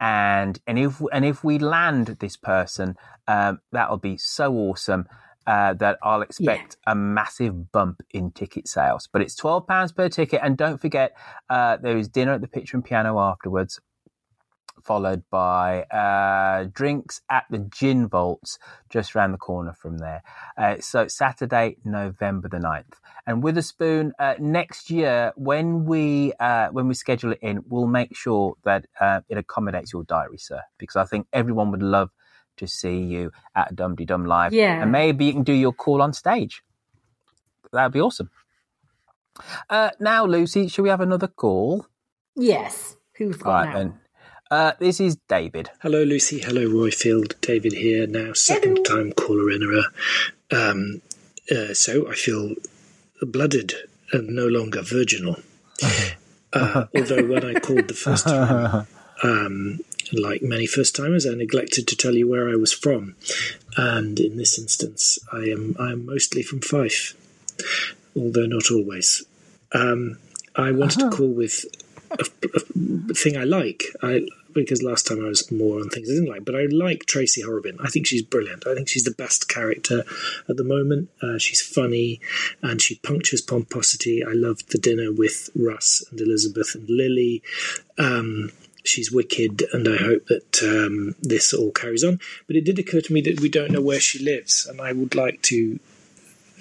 And and if and if we land this person, um, that'll be so awesome uh, that I'll expect a massive bump in ticket sales. But it's twelve pounds per ticket, and don't forget uh, there is dinner at the Picture and Piano afterwards, followed by uh, drinks at the Gin Vaults just around the corner from there. Uh, so Saturday, November the 9th. And Witherspoon, uh, next year when we uh, when we schedule it in, we'll make sure that uh, it accommodates your diary, sir, because I think everyone would love to see you at Dum Dum Live. Yeah. And maybe you can do your call on stage. That'd be awesome. Uh, now, Lucy, shall we have another call? Yes. Who's got right, now? Then. Uh, this is David. Hello, Lucy. Hello, Roifield. David here now, second time caller in a. Um, uh, so I feel blooded and no longer virginal. Uh, although when I called the first time, um, like many first timers, I neglected to tell you where I was from, and in this instance, I am I am mostly from Fife, although not always. Um, I wanted to call with a, a thing I like. I because last time I was more on things I didn't like, but I like Tracy Horrobin. I think she's brilliant. I think she's the best character at the moment. Uh, she's funny and she punctures pomposity. I loved the dinner with Russ and Elizabeth and Lily. Um, she's wicked, and I hope that um, this all carries on. But it did occur to me that we don't know where she lives, and I would like to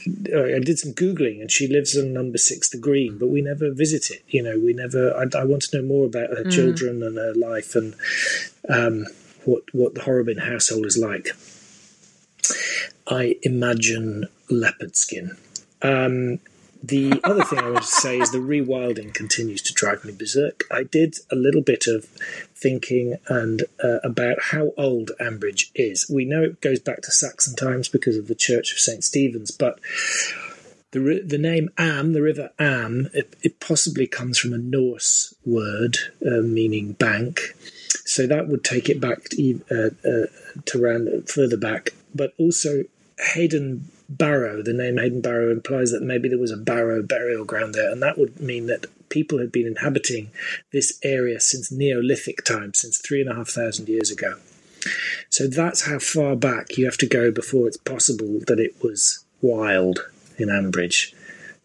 I did some googling, and she lives on Number Six, the Green, but we never visit it. You know, we never. I, I want to know more about her Mm. children and her life, and um, what what the Horrobin household is like. I imagine leopard skin. Um, the other thing I want to say is the rewilding continues to drive me berserk. I did a little bit of thinking and uh, about how old Ambridge is. We know it goes back to Saxon times because of the Church of St. Stephen's, but the the name Am, the river Am, it, it possibly comes from a Norse word uh, meaning bank. So that would take it back to, uh, uh, to around further back. But also Heydon Berrow, the name Heydon Berrow implies that maybe there was a Barrow burial ground there, and that would mean that people had been inhabiting this area since Neolithic times, since three and a half thousand years ago. So that's how far back you have to go before it's possible that it was wild in Ambridge.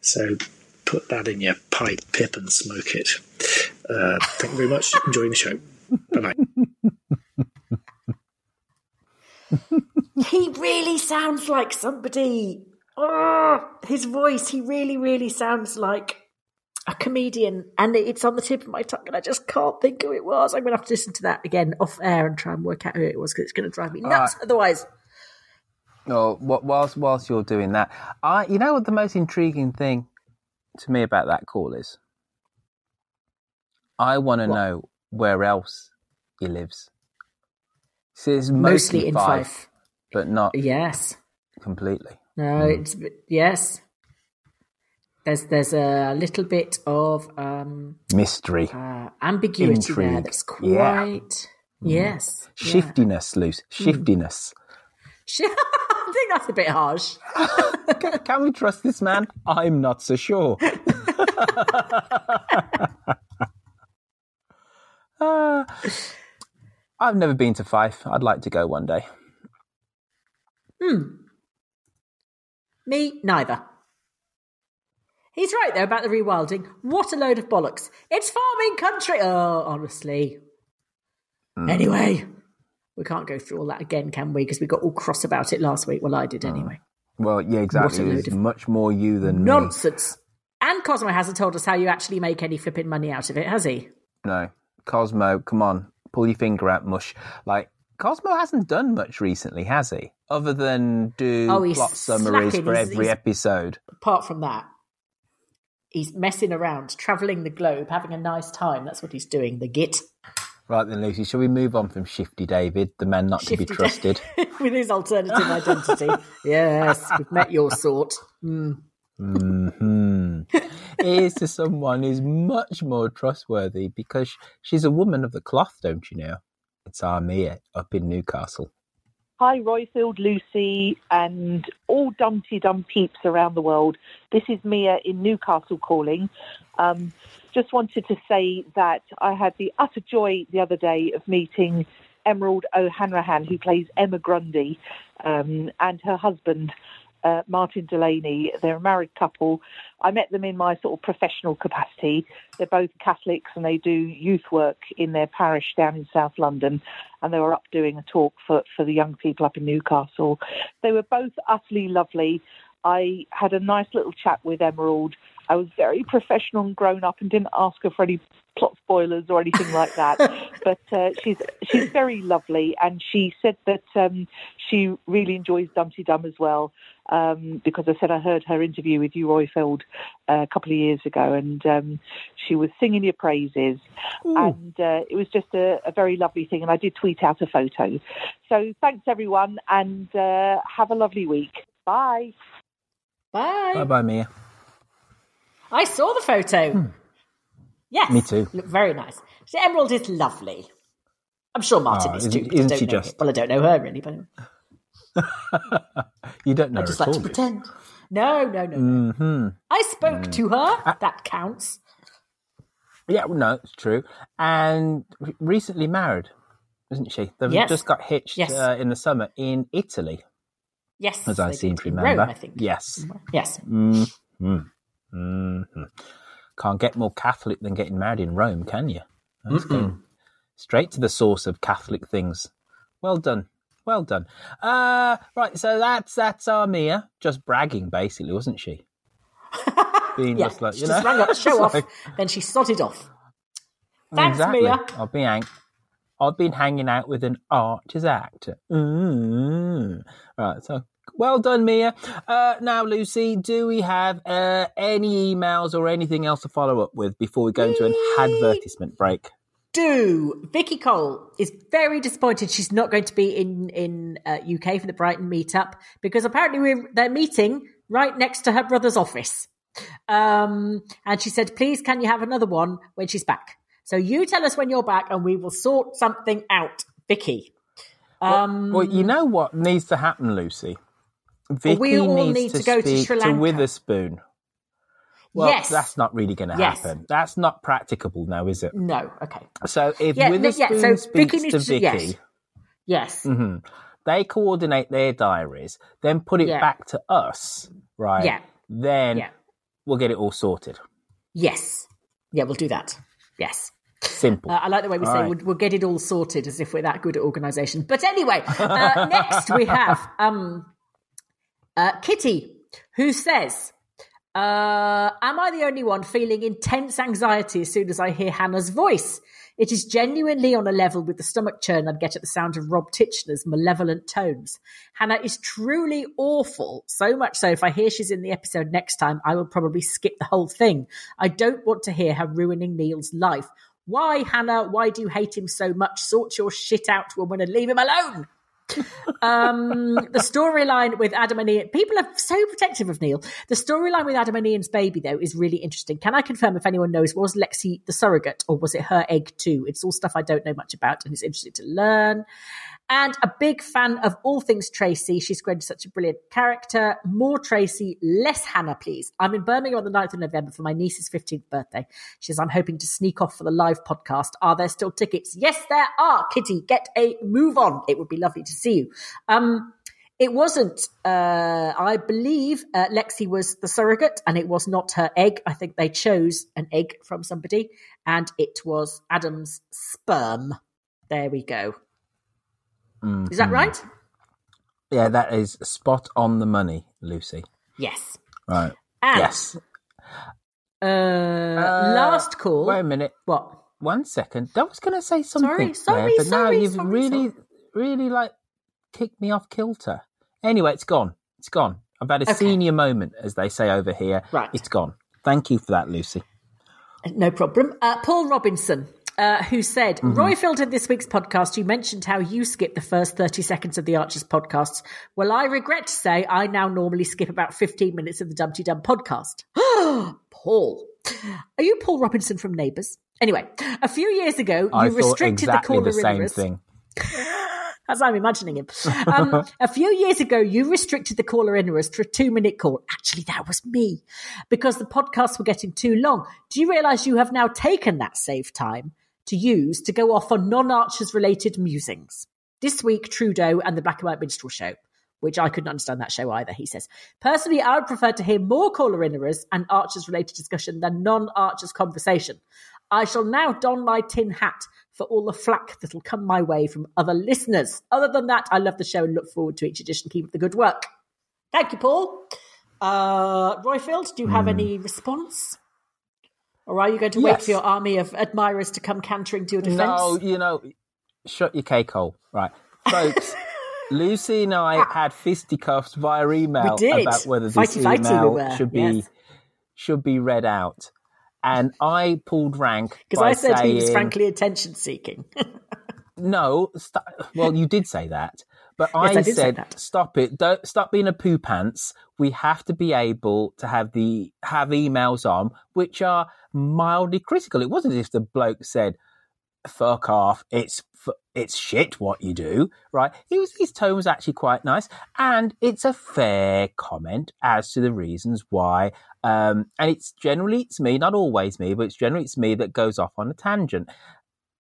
So put that in your pipe, pip, and smoke it. Uh, thank you very much. Enjoying the show. Bye bye. He really sounds like somebody. Oh, his voice, he really, really sounds like a comedian. And it's on the tip of my tongue, and I just can't think who it was. I'm going to have to listen to that again off air and try and work out who it was because it's going to drive me nuts right. otherwise. Oh, wh- whilst whilst you're doing that, I you know what the most intriguing thing to me about that call is? I want to know where else he lives. See, it's mostly, Mostly in Fife, Fife. but not Yes. completely. No, it's yes. There's there's a little bit of um, Mystery, uh, ambiguity there Intrigue. that's Yeah. quite yes. yeah. shiftiness, loose shiftiness. I think that's a bit harsh. Can, can we trust this man? I'm not so sure. Uh, I've never been to Fife. I'd like to go one day. Hmm. Me, neither. He's right though about the rewilding. What a load of bollocks! It's farming country. Oh, honestly. Hmm. Anyway, we can't go through all that again, can we? Because we got all cross about it last week. Well, I did anyway. Well, yeah, exactly. What a load of much more you than me. Nonsense. And Cosmo hasn't told us how you actually make any flipping money out of it, has he? No, Cosmo, come on, pull your finger out, mush. Like Cosmo hasn't done much recently, has he? Other than do Oh, plot summaries slacking. for He's- every he's- episode. Apart from that, he's messing around, travelling the globe, having a nice time. That's what he's doing. The git Right then, Lucy, shall we move on from Shifty David, the man not to be trusted? with his alternative identity. yes, we've met your sort. Hmm. hmm Here's to someone who's much more trustworthy because she's a woman of the cloth, don't you know? It's Armia up in Newcastle. Hi, Roifield, Lucy, and all Dumpty Dum peeps around the world. This is Mia in Newcastle calling. Um, just wanted to say that I had the utter joy the other day of meeting Emerald O'Hanrahan, who plays Emma Grundy, um, and her husband, uh, Martin Delaney. They're a married couple. I met them in my sort of professional capacity. They're both Catholics and they do youth work in their parish down in South London. And they were up doing a talk for, for the young people up in Newcastle. They were both utterly lovely. I had a nice little chat with Emerald. I was very professional and grown up and didn't ask her for any plot spoilers or anything like that. but uh, she's she's very lovely, and she said that um, she really enjoys Dumpty Dum as well. Um, because I said I heard her interview with you, Roifield, uh, a couple of years ago, and um, she was singing your praises, and uh, it was just a, a very lovely thing. And I did tweet out a photo. So thanks everyone, and uh, have a lovely week. Bye. Bye. Bye bye, Mia. I saw the photo. Yes. Hmm. Me too. Look very nice. See, Emerald is lovely. I'm sure Martin Oh, is isn't- too. I isn't don't she know just? him. Well, I don't know her really, but You don't know I just her like at to all. pretend. No, no, no. Mm-hmm. I spoke Mm. to her. that counts. Yeah, no, it's true. And recently married, isn't she? They've Yes. just got hitched Yes. uh, in the summer in Italy, Yes, as I seem to remember. Rome, I think. Yes. Yes. Mm-hmm. Hmm Can't get more Catholic than getting married in Rome, can you? That's going straight to the source of Catholic things. Well done. Well done. Uh, right, so that's that's our Mia just bragging, basically, wasn't she? Being Yeah, just like, she you just know, rang up show off, like- then she sodded off. Thanks, exactly. Mia. I've been hang- I've been hanging out with an artist actor. Mm. Right, so well done, Mia. Uh, now, Lucy, do we have uh, any emails or anything else to follow up with before we go into an advertisement break? do. Vicky Cole is very disappointed she's not going to be in in uh, UK for the Brighton meetup because apparently we're they're meeting right next to her brother's office. Um, and she said, please, can you have another one when she's back? So you tell us when you're back and we will sort something out. Vicky. Um, well, you know what needs to happen, Lucy? Vicky we all needs need to, to go to Sri Lanka. To Witherspoon. Well, Yes. that's not really going to Yes. happen. That's not practicable now, is it? no, okay. So if Yeah, Witherspoon yeah, so speaks Vicky to Vicky, yes. Yes. mhm, they coordinate their diaries, then put it Yeah. back to us, right? Yeah. Then Yeah. we'll get it all sorted. Yes. Yeah, we'll do that. Yes. Simple. Uh, I like the way we All say right. we'll, we'll get it all sorted as if we're that good at organisation. But anyway, uh, next we have um, uh, Kitty, who says, uh, Am I the only one feeling intense anxiety as soon as I hear Hannah's voice? It is genuinely on a level with the stomach churn I'd get at the sound of Rob Titchener's malevolent tones. Hannah is truly awful, so much so if I hear she's in the episode next time, I will probably skip the whole thing. I don't want to hear her ruining Neil's life. Why, Hannah? Why do you hate him so much? Sort your shit out, woman, and leave him alone. Um, the storyline with Adam and Ian, people are so protective of Neil. The storyline with Adam and Ian's baby, though, is really interesting. Can I confirm if anyone knows, was Lexi the surrogate or was it her egg too? It's all stuff I don't know much about and it's interesting to learn. And a big fan of all things Tracy. She's created such a brilliant character. More Tracy, less Hannah, please. I'm in Birmingham on the 9th of November for my niece's 15th birthday. She says, I'm hoping to sneak off for the live podcast. Are there still tickets? Yes, there are. Kitty, get a move on. It would be lovely to see you. Um, it wasn't, uh, I believe uh, Lexi was the surrogate and it was not her egg. I think they chose an egg from somebody and it was Adam's sperm. There we go. Is that right? Yeah, that is spot on the money, Lucy. Yes. Right. And, yes. Uh, last call. Wait a minute. What? One second. I was going to say something. Sorry, there, sorry, but now sorry, you've sorry, really, really like kicked me off kilter. Anyway, it's gone. It's gone. I've had a Okay. senior moment, as they say over here. Right. It's gone. Thank you for that, Lucy. No problem. Uh, Paul Robinson, uh, who said, Mhm. Roifield, in this week's podcast, you mentioned how you skipped the first 30 seconds of the Archers podcasts. Well, I regret to say I now normally skip about 15 minutes of the Dumpty Dum podcast. Paul. Are you Paul Robinson from Neighbours? Anyway, a few years ago, you I thought restricted exactly the the caller same ignorance- thing. as I'm imagining him. Um, a few years ago, you restricted the caller ignorance to a two minute call. Actually, that was me because the podcasts were getting too long. Do you realize you have now taken that save time to use to go off on non Archers related musings? This week, Trudeau and the Black and White Minstrel Show. Which I couldn't understand that show either, he says. Personally, I would prefer to hear more caller ignorance and Archers related discussion than non Archers conversation. I shall now don my tin hat for all the flack that'll come my way from other listeners. Other than that, I love the show and look forward to each edition. Keep up the good work. Thank you, Paul. Uh, Roifield, do you have Hmm. any response? Or are you going to wait for your army of admirers to come cantering to your defense? No, you know, shut your cake hole. Right. Folks, Lucy and I ah. had fisticuffs via email about whether this Fighty, fighty we email should be yes. should be read out. And I pulled rank Because I said he was frankly attention seeking. No, st- well, you did say that, but Yes, I, I said stop it. Don't stop being a poo pants. We have to be able to have the have emails on which are mildly critical. It wasn't as if the bloke said, "Fuck off." It's it's shit what you do, right? He was his tone was actually quite nice, and it's a fair comment as to the reasons why. Um, and it's generally it's me, not always me, but it's generally it's me that goes off on a tangent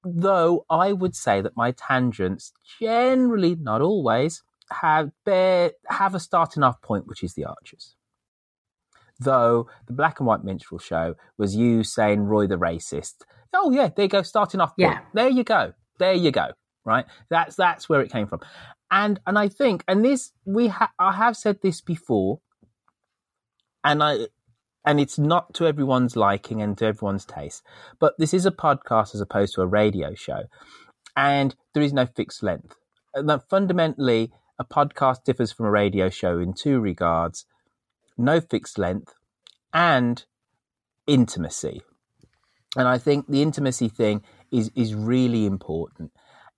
though I would say that my tangents generally, not always, have bear, have a starting off point, which is the Archers. Though the Black and White Minstrel Show was you saying Roy the racist. Oh yeah, there you go, starting off point. Yeah. There you go. There you go. Right. That's that's where it came from. And and I think and this we ha- I have said this before, and I and it's not to everyone's liking and to everyone's taste. But this is a podcast as opposed to a radio show, and there is no fixed length. Uh, and that fundamentally, a podcast differs from a radio show in two regards: no fixed length and intimacy. And I think the intimacy thing is is really important.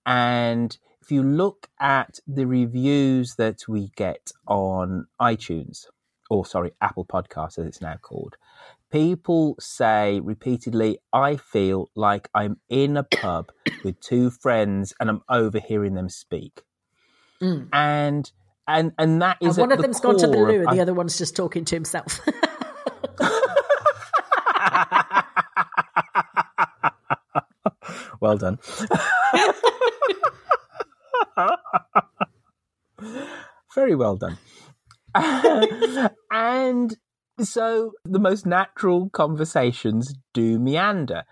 And if you look at the reviews that we get on iTunes or sorry, Apple Podcasts as it's now called, people say repeatedly, I feel like I'm in a pub with two friends and I'm overhearing them speak. Mm. And and and that is And one of the them's gone to the loo, of- and the I- other one's just talking to himself. well done. Very well done. and so the most natural conversations do meander.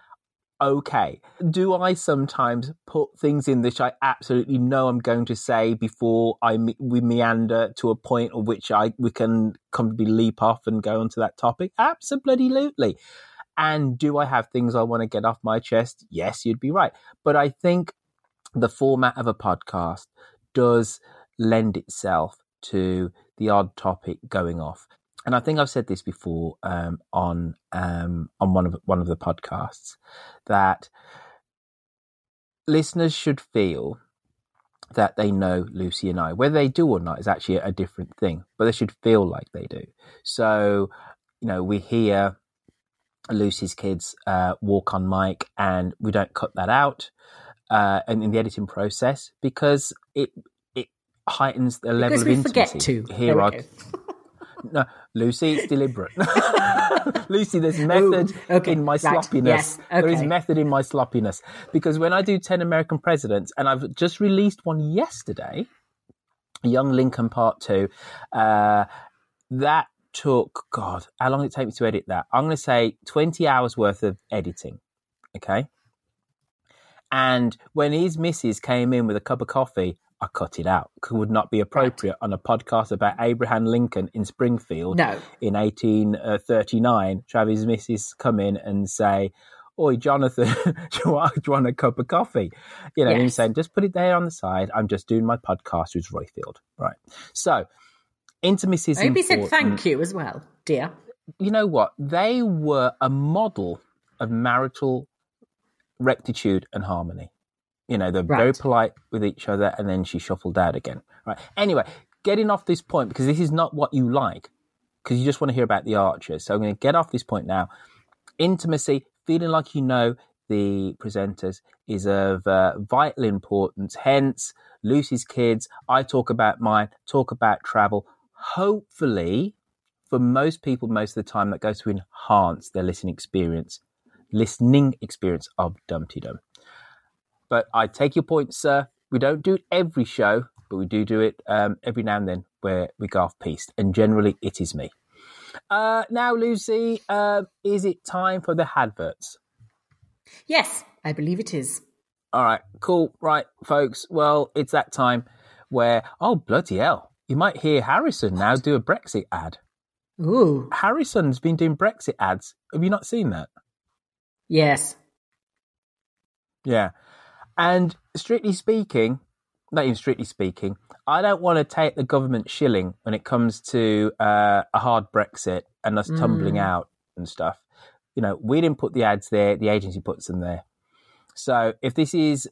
Okay. Do I sometimes put things in which I absolutely know I'm going to say before I we meander to a point of which I we can comfortably leap off and go onto that topic? Absolutely. And do I have things I want to get off my chest? Yes, you'd be right. But I think the format of a podcast does lend itself to the odd topic going off. And I think I've said this before um, on um, on one of one of the podcasts that listeners should feel that they know Lucy and I. Whether they do or not is actually a different thing, but they should feel like they do. So, you know, we hear Lucy's kids uh, walk on mic, and we don't cut that out, uh, and in the editing process because it it heightens the level Because of intimacy. Here There are we go. no, Lucy, it's deliberate. Lucy, there's method in my right, sloppiness. yes, There is method in my sloppiness because when I do ten American presidents, and I've just released one yesterday, Young Lincoln Part Two, uh, that took God, how long did it take me to edit that? I'm going to say twenty hours worth of editing. Okay. And when his missus came in with a cup of coffee, I cut it out. It would not be appropriate on a podcast about Abraham Lincoln in Springfield No. in 1839 uh, to have his missus come in and say, Oi, Jonathan, do you, want, do you want a cup of coffee? You know, and he's Yes. saying, just put it there on the side. I'm just doing my podcast with Roifield. Right. So, intimacy is I hope he said thank you as well, dear. you know what? They were a model of marital rectitude and harmony. You know, they're very polite with each other, and then she shuffled out again. Right. Anyway, getting off this point because this is not what you like, because you just want to hear about the archers. So I'm going to get off this point now. Intimacy, feeling like you know the presenters, is of uh, vital importance. Hence, Lucy's kids. I talk about mine. Talk about travel. Hopefully, for most people, most of the time, that goes to enhance their listening experience, listening experience of Dumpty Dum. But I take your point, sir. We don't do it every show, but we do do it um, every now and then where we go off piste, and generally it is me. Uh, now, Lucy, uh, is it time for the adverts? Yes, I believe it is. All right, cool. Right, folks. Well, it's that time where, oh, bloody hell. You might hear Harrison now do a Brexit ad. Ooh. Harrison's been doing Brexit ads. Have you not seen that? Yes. Yeah. And strictly speaking, not even strictly speaking, I don't want to take the government shilling when it comes to uh, a hard Brexit and us tumbling Mm. out and stuff. You know, we didn't put the ads there, the agency puts them there. So if this is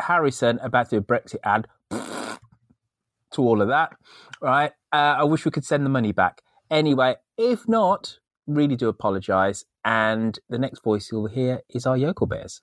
Harrison about to do a Brexit ad to all of that, right? Uh, I wish we could send the money back. Anyway, if not, really do apologise. And the next voice you'll hear is our yokel bears.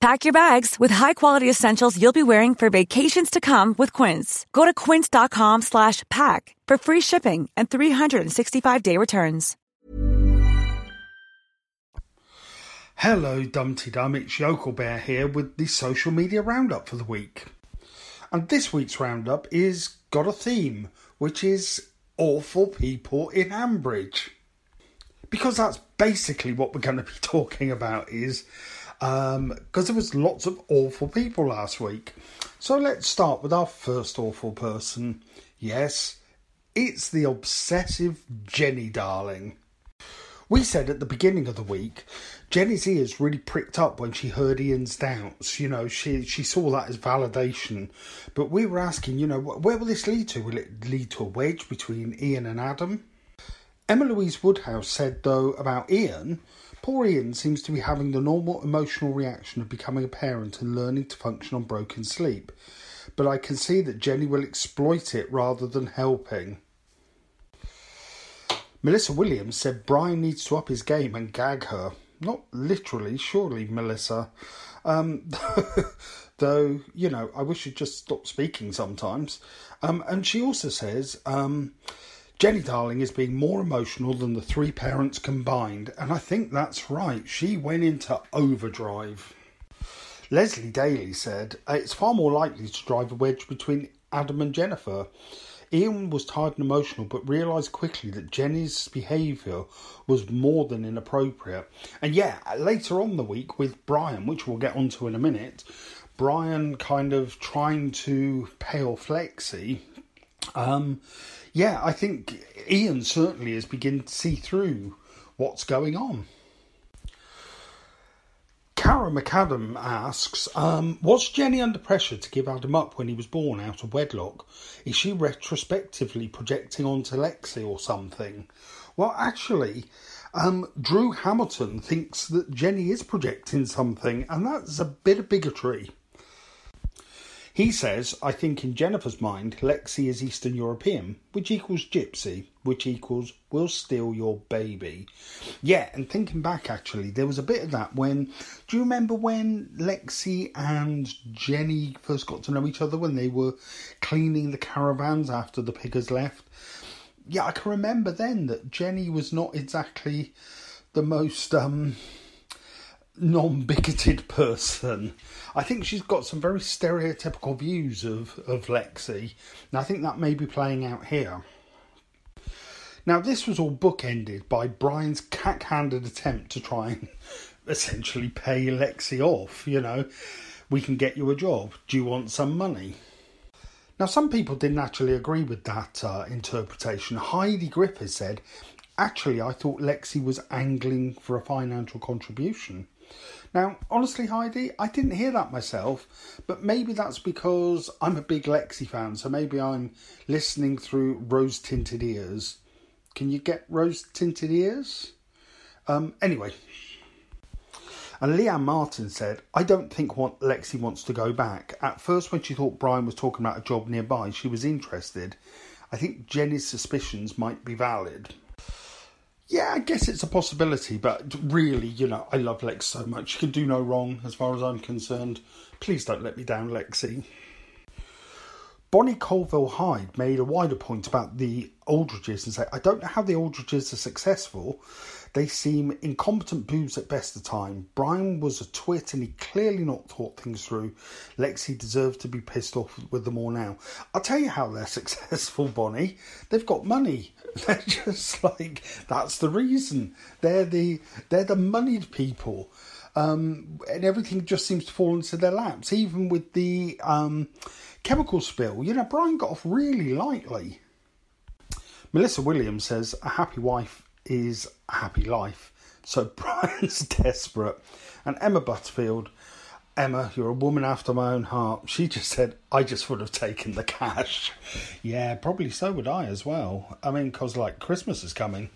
Pack your bags with high-quality essentials you'll be wearing for vacations to come with Quince. Go to quince.com slash pack for free shipping and 365-day returns. Hello, Dumpty Dum. It's Yokel Bear here with the social media roundup for the week. And this week's roundup is got a theme, which is awful people in Ambridge. Because that's basically what we're going to be talking about is because um, there was lots of awful people last week. So let's start with our first awful person. Yes, it's the obsessive Jenny Darling. We said at the beginning of the week, Jenny's ears really pricked up when she heard Ian's doubts. You know, she she saw that as validation. But we were asking, you know, where will this lead to? Will it lead to a wedge between Ian and Adam? Emma Louise Woodhouse said, though, about Ian, poor seems to be having the normal emotional reaction of becoming a parent and learning to function on broken sleep. But I can see that Jenny will exploit it rather than helping. Melissa Williams said Brian needs to up his game and gag her. Not literally, surely, Melissa. Um, though, you know, I wish you'd just stop speaking sometimes. Um, and she also says um, Jenny Darling is being more emotional than the three parents combined. And I think that's right. She went into overdrive. Leslie Daly said it's far more likely to drive a wedge between Adam and Jennifer. Ian was tired and emotional, but realised quickly that Jenny's behaviour was more than inappropriate. And yeah, later on the week with Brian, which we'll get onto in a minute, Brian kind of trying to pay off Lexi. Um, yeah, I think Ian certainly is beginning to see through what's going on. Cara McAdam asks, um, was Jenny under pressure to give Adam up when he was born out of wedlock? Is she retrospectively projecting onto Lexi or something? Well, actually, um, Drew Hamilton thinks that Jenny is projecting something, and that's a bit of bigotry. He says, I think in Jennifer's mind, Lexi is Eastern European, which equals gypsy, which equals we'll steal your baby. Yeah, and thinking back actually, there was a bit of that when. Do you remember when Lexi and Jenny first got to know each other when they were cleaning the caravans after the piggers left? Yeah, I can remember then that Jenny was not exactly the most. um non bigoted person. I think she's got some very stereotypical views of, of Lexi, and I think that may be playing out here. Now, this was all bookended by Brian's cack handed attempt to try and essentially pay Lexi off. You know, we can get you a job. Do you want some money? Now, some people didn't actually agree with that uh, interpretation. Heidi Griffiths said, Actually, I thought Lexi was angling for a financial contribution. Now, honestly, Heidi, I didn't hear that myself, but maybe that's because I'm a big Lexi fan, so maybe I'm listening through rose tinted ears. Can you get rose tinted ears? Um, anyway. And Leanne Martin said, I don't think what Lexi wants to go back. At first, when she thought Brian was talking about a job nearby, she was interested. I think Jenny's suspicions might be valid. Yeah, I guess it's a possibility, but really, you know, I love Lex so much. She can do no wrong as far as I'm concerned. Please don't let me down, Lexi. Bonnie Colville Hyde made a wider point about the Aldridges and said, I don't know how the Aldridges are successful. They seem incompetent boobs at best of time. Brian was a twit and he clearly not thought things through. Lexi deserves to be pissed off with them all now. I'll tell you how they're successful, Bonnie. They've got money. They're just like that's the reason. They're the they're the moneyed people. Um, and everything just seems to fall into their laps. Even with the um, chemical spill, you know, Brian got off really lightly. Melissa Williams says a happy wife is a happy life. So Brian's desperate. And Emma Butterfield, Emma, you're a woman after my own heart. She just said, I just would have taken the cash. Yeah, probably so would I as well. I mean, because like Christmas is coming.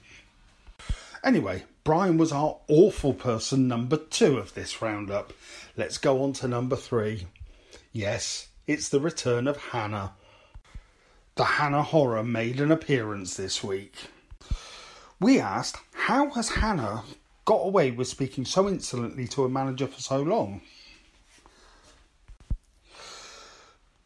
Anyway, Brian was our awful person number two of this roundup. Let's go on to number three. Yes, it's the return of Hannah. The Hannah horror made an appearance this week. We asked, how has Hannah got away with speaking so insolently to a manager for so long?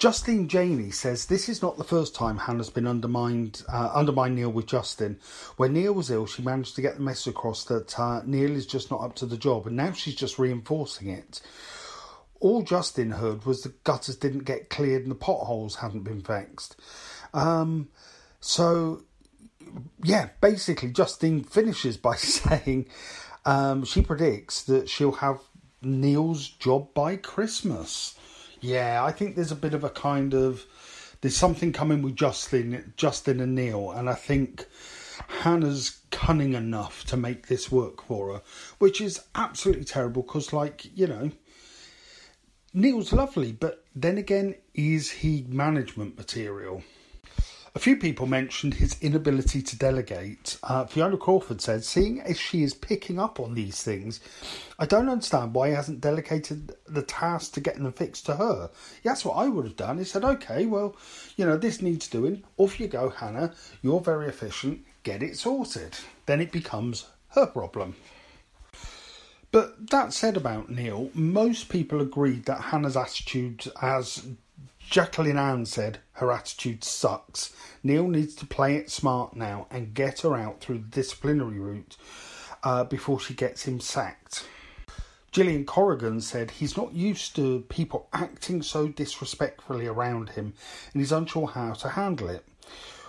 Justine Janey says this is not the first time Hannah's been undermined, uh, undermined Neil with Justin. When Neil was ill, she managed to get the message across that uh, Neil is just not up to the job, and now she's just reinforcing it. All Justin heard was the gutters didn't get cleared and the potholes hadn't been fixed. Um, so, yeah, basically, Justine finishes by saying um, she predicts that she'll have Neil's job by Christmas. Yeah, I think there's a bit of a kind of there's something coming with Justin, Justin and Neil, and I think Hannah's cunning enough to make this work for her, which is absolutely terrible because, like you know, Neil's lovely, but then again, is he management material? A few people mentioned his inability to delegate. Uh, Fiona Crawford said, Seeing as she is picking up on these things, I don't understand why he hasn't delegated the task to getting them fixed to her. That's what I would have done. He said, Okay, well, you know, this needs doing. Off you go, Hannah. You're very efficient. Get it sorted. Then it becomes her problem. But that said about Neil, most people agreed that Hannah's attitude as Jacqueline Ann said her attitude sucks. Neil needs to play it smart now and get her out through the disciplinary route uh, before she gets him sacked. Gillian Corrigan said he's not used to people acting so disrespectfully around him and he's unsure how to handle it.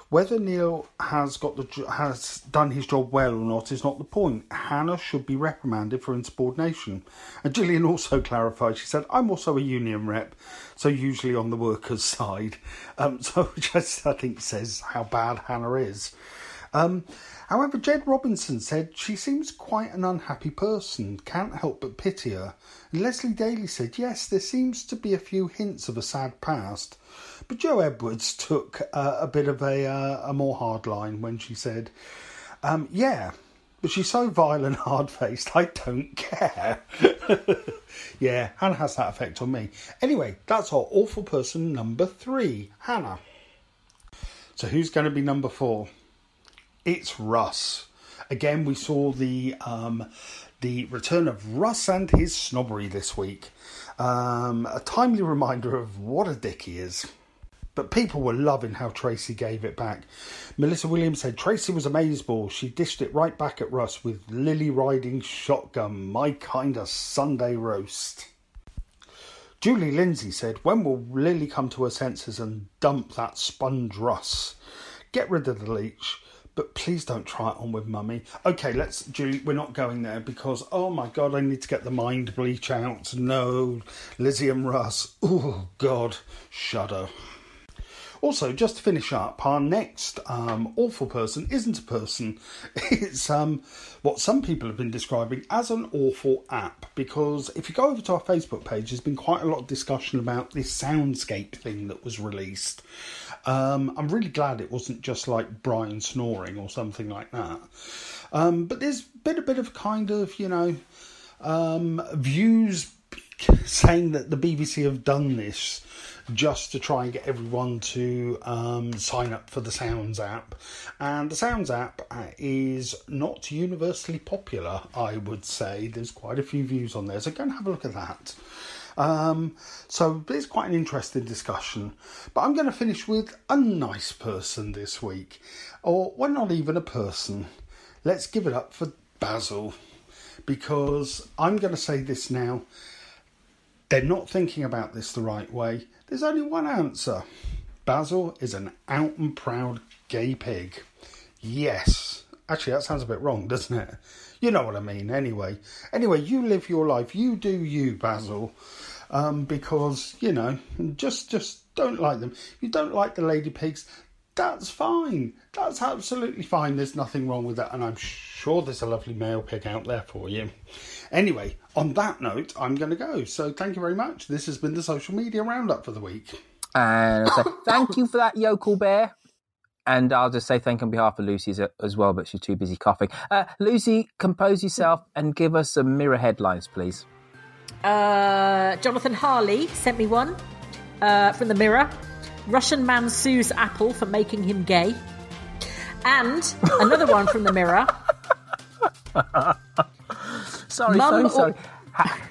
Whether Neil has got the has done his job well or not is not the point. Hannah should be reprimanded for insubordination. And Gillian also clarified. She said, "I'm also a union rep, so usually on the workers' side." Um, so just I think says how bad Hannah is. Um, however, Jed Robinson said she seems quite an unhappy person, can't help but pity her. And Leslie Daly said, yes, there seems to be a few hints of a sad past. But Jo Edwards took uh, a bit of a, uh, a more hard line when she said, um, yeah, but she's so vile and hard faced, I don't care. yeah, Hannah has that effect on me. Anyway, that's our awful person number three, Hannah. So who's going to be number four? It's Russ. Again, we saw the um, the return of Russ and his snobbery this week. Um, a timely reminder of what a dick he is. But people were loving how Tracy gave it back. Melissa Williams said Tracy was amazing. She dished it right back at Russ with Lily riding shotgun, my kind of Sunday roast. Julie Lindsay said, When will Lily come to her senses and dump that sponge Russ? Get rid of the leech but please don't try it on with mummy. Okay, let's, Julie, we're not going there because, oh my God, I need to get the mind bleach out. No, Lizzie and Russ. Oh God, shudder. Also, just to finish up, our next um, awful person isn't a person. It's um, what some people have been describing as an awful app. Because if you go over to our Facebook page, there's been quite a lot of discussion about this soundscape thing that was released. Um, I'm really glad it wasn't just like Brian snoring or something like that. Um, but there's been a bit of kind of, you know, um, views saying that the BBC have done this just to try and get everyone to um, sign up for the Sounds app. And the Sounds app uh, is not universally popular, I would say. There's quite a few views on there, so go and have a look at that. Um, so it's quite an interesting discussion. But I'm going to finish with a nice person this week. Or, well, not even a person. Let's give it up for Basil. Because I'm going to say this now. They're not thinking about this the right way. There's only one answer. Basil is an out and proud gay pig. Yes. Actually, that sounds a bit wrong, doesn't it? You know what I mean, anyway. Anyway, you live your life. You do you, Basil. Um, because, you know, just just don't like them. You don't like the lady pigs. That's fine. That's absolutely fine. There's nothing wrong with that. And I'm sure there's a lovely male pig out there for you. Anyway, on that note, I'm going to go. So thank you very much. This has been the social media roundup for the week. And so thank you for that, yokel bear. and I'll just say thank you on behalf of Lucy as, as well, but she's too busy coughing. Uh, Lucy, compose yourself and give us some mirror headlines, please. Uh, Jonathan Harley sent me one uh, from the Mirror. Russian man sues Apple for making him gay. And another one from the Mirror. sorry, Mum sorry, sorry. Ha-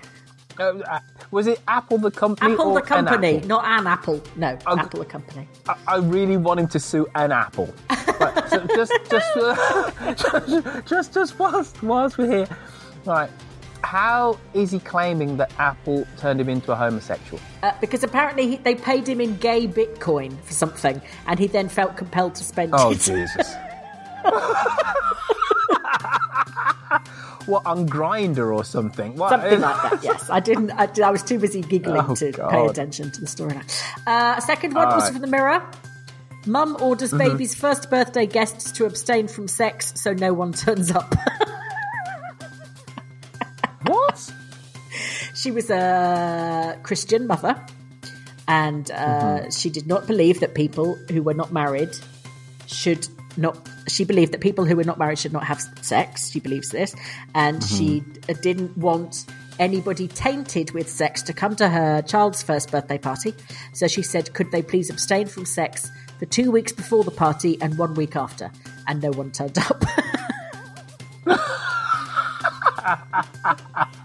uh, uh, was it Apple the company? Apple or the company, An not an Apple. No, Apple the company. I, I really want him to sue an Apple. Right, so just, just, uh, just, just, just whilst, whilst we're here, right? How is he claiming that Apple turned him into a homosexual? Uh, because apparently he, they paid him in gay Bitcoin for something, and he then felt compelled to spend Oh it. Jesus! what on Grindr or something? What? Something like that, yes. I didn't. I, I was too busy giggling Oh, to God. pay attention to the storyline. Uh, second one All was right. from the Mirror. Mum orders Mhm. baby's first birthday guests to abstain from sex so no one turns up. She was a Christian mother, and uh, Mhm. she did not believe that people who were not married should not. She believed that people who were not married should not have sex. She believes this, and she uh, didn't want anybody tainted with sex to come to her child's first birthday party. So she said, "Could they please abstain from sex for two weeks before the party and one week after?" And no one turned up.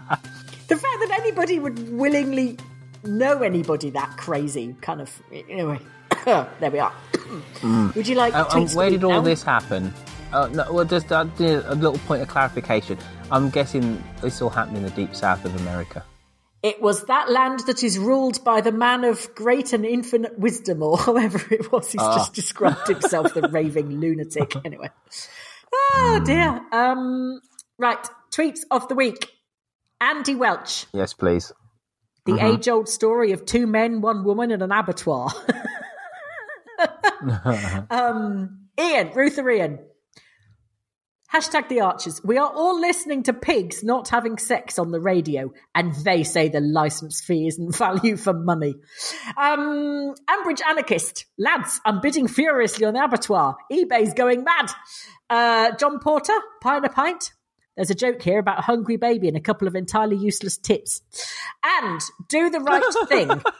the fact that anybody would willingly know anybody that crazy kind of anyway there we are would you like Uh, um, where did all now? this happen? Uh, no, well, just uh, a little point of clarification. I'm guessing this all happened in the deep south of America. it was that land that is ruled by the man of great and infinite wisdom or however it was he's Ah. just described himself the raving lunatic anyway oh dear um right tweets of the week andy welch Yes, please. the Mhm. age-old story of two men one woman and an abattoir Um, Ian, Ruth or Ian. Hashtag the Archers. We are all listening to pigs not having sex on the radio, and they say the license fee isn't value for money. Um, Ambridge Anarchist. Lads, I'm bidding furiously on the abattoir. eBay's going mad. Uh, John Porter, pie and a pint. There's a joke here about a hungry baby and a couple of entirely useless tips. And do the right thing.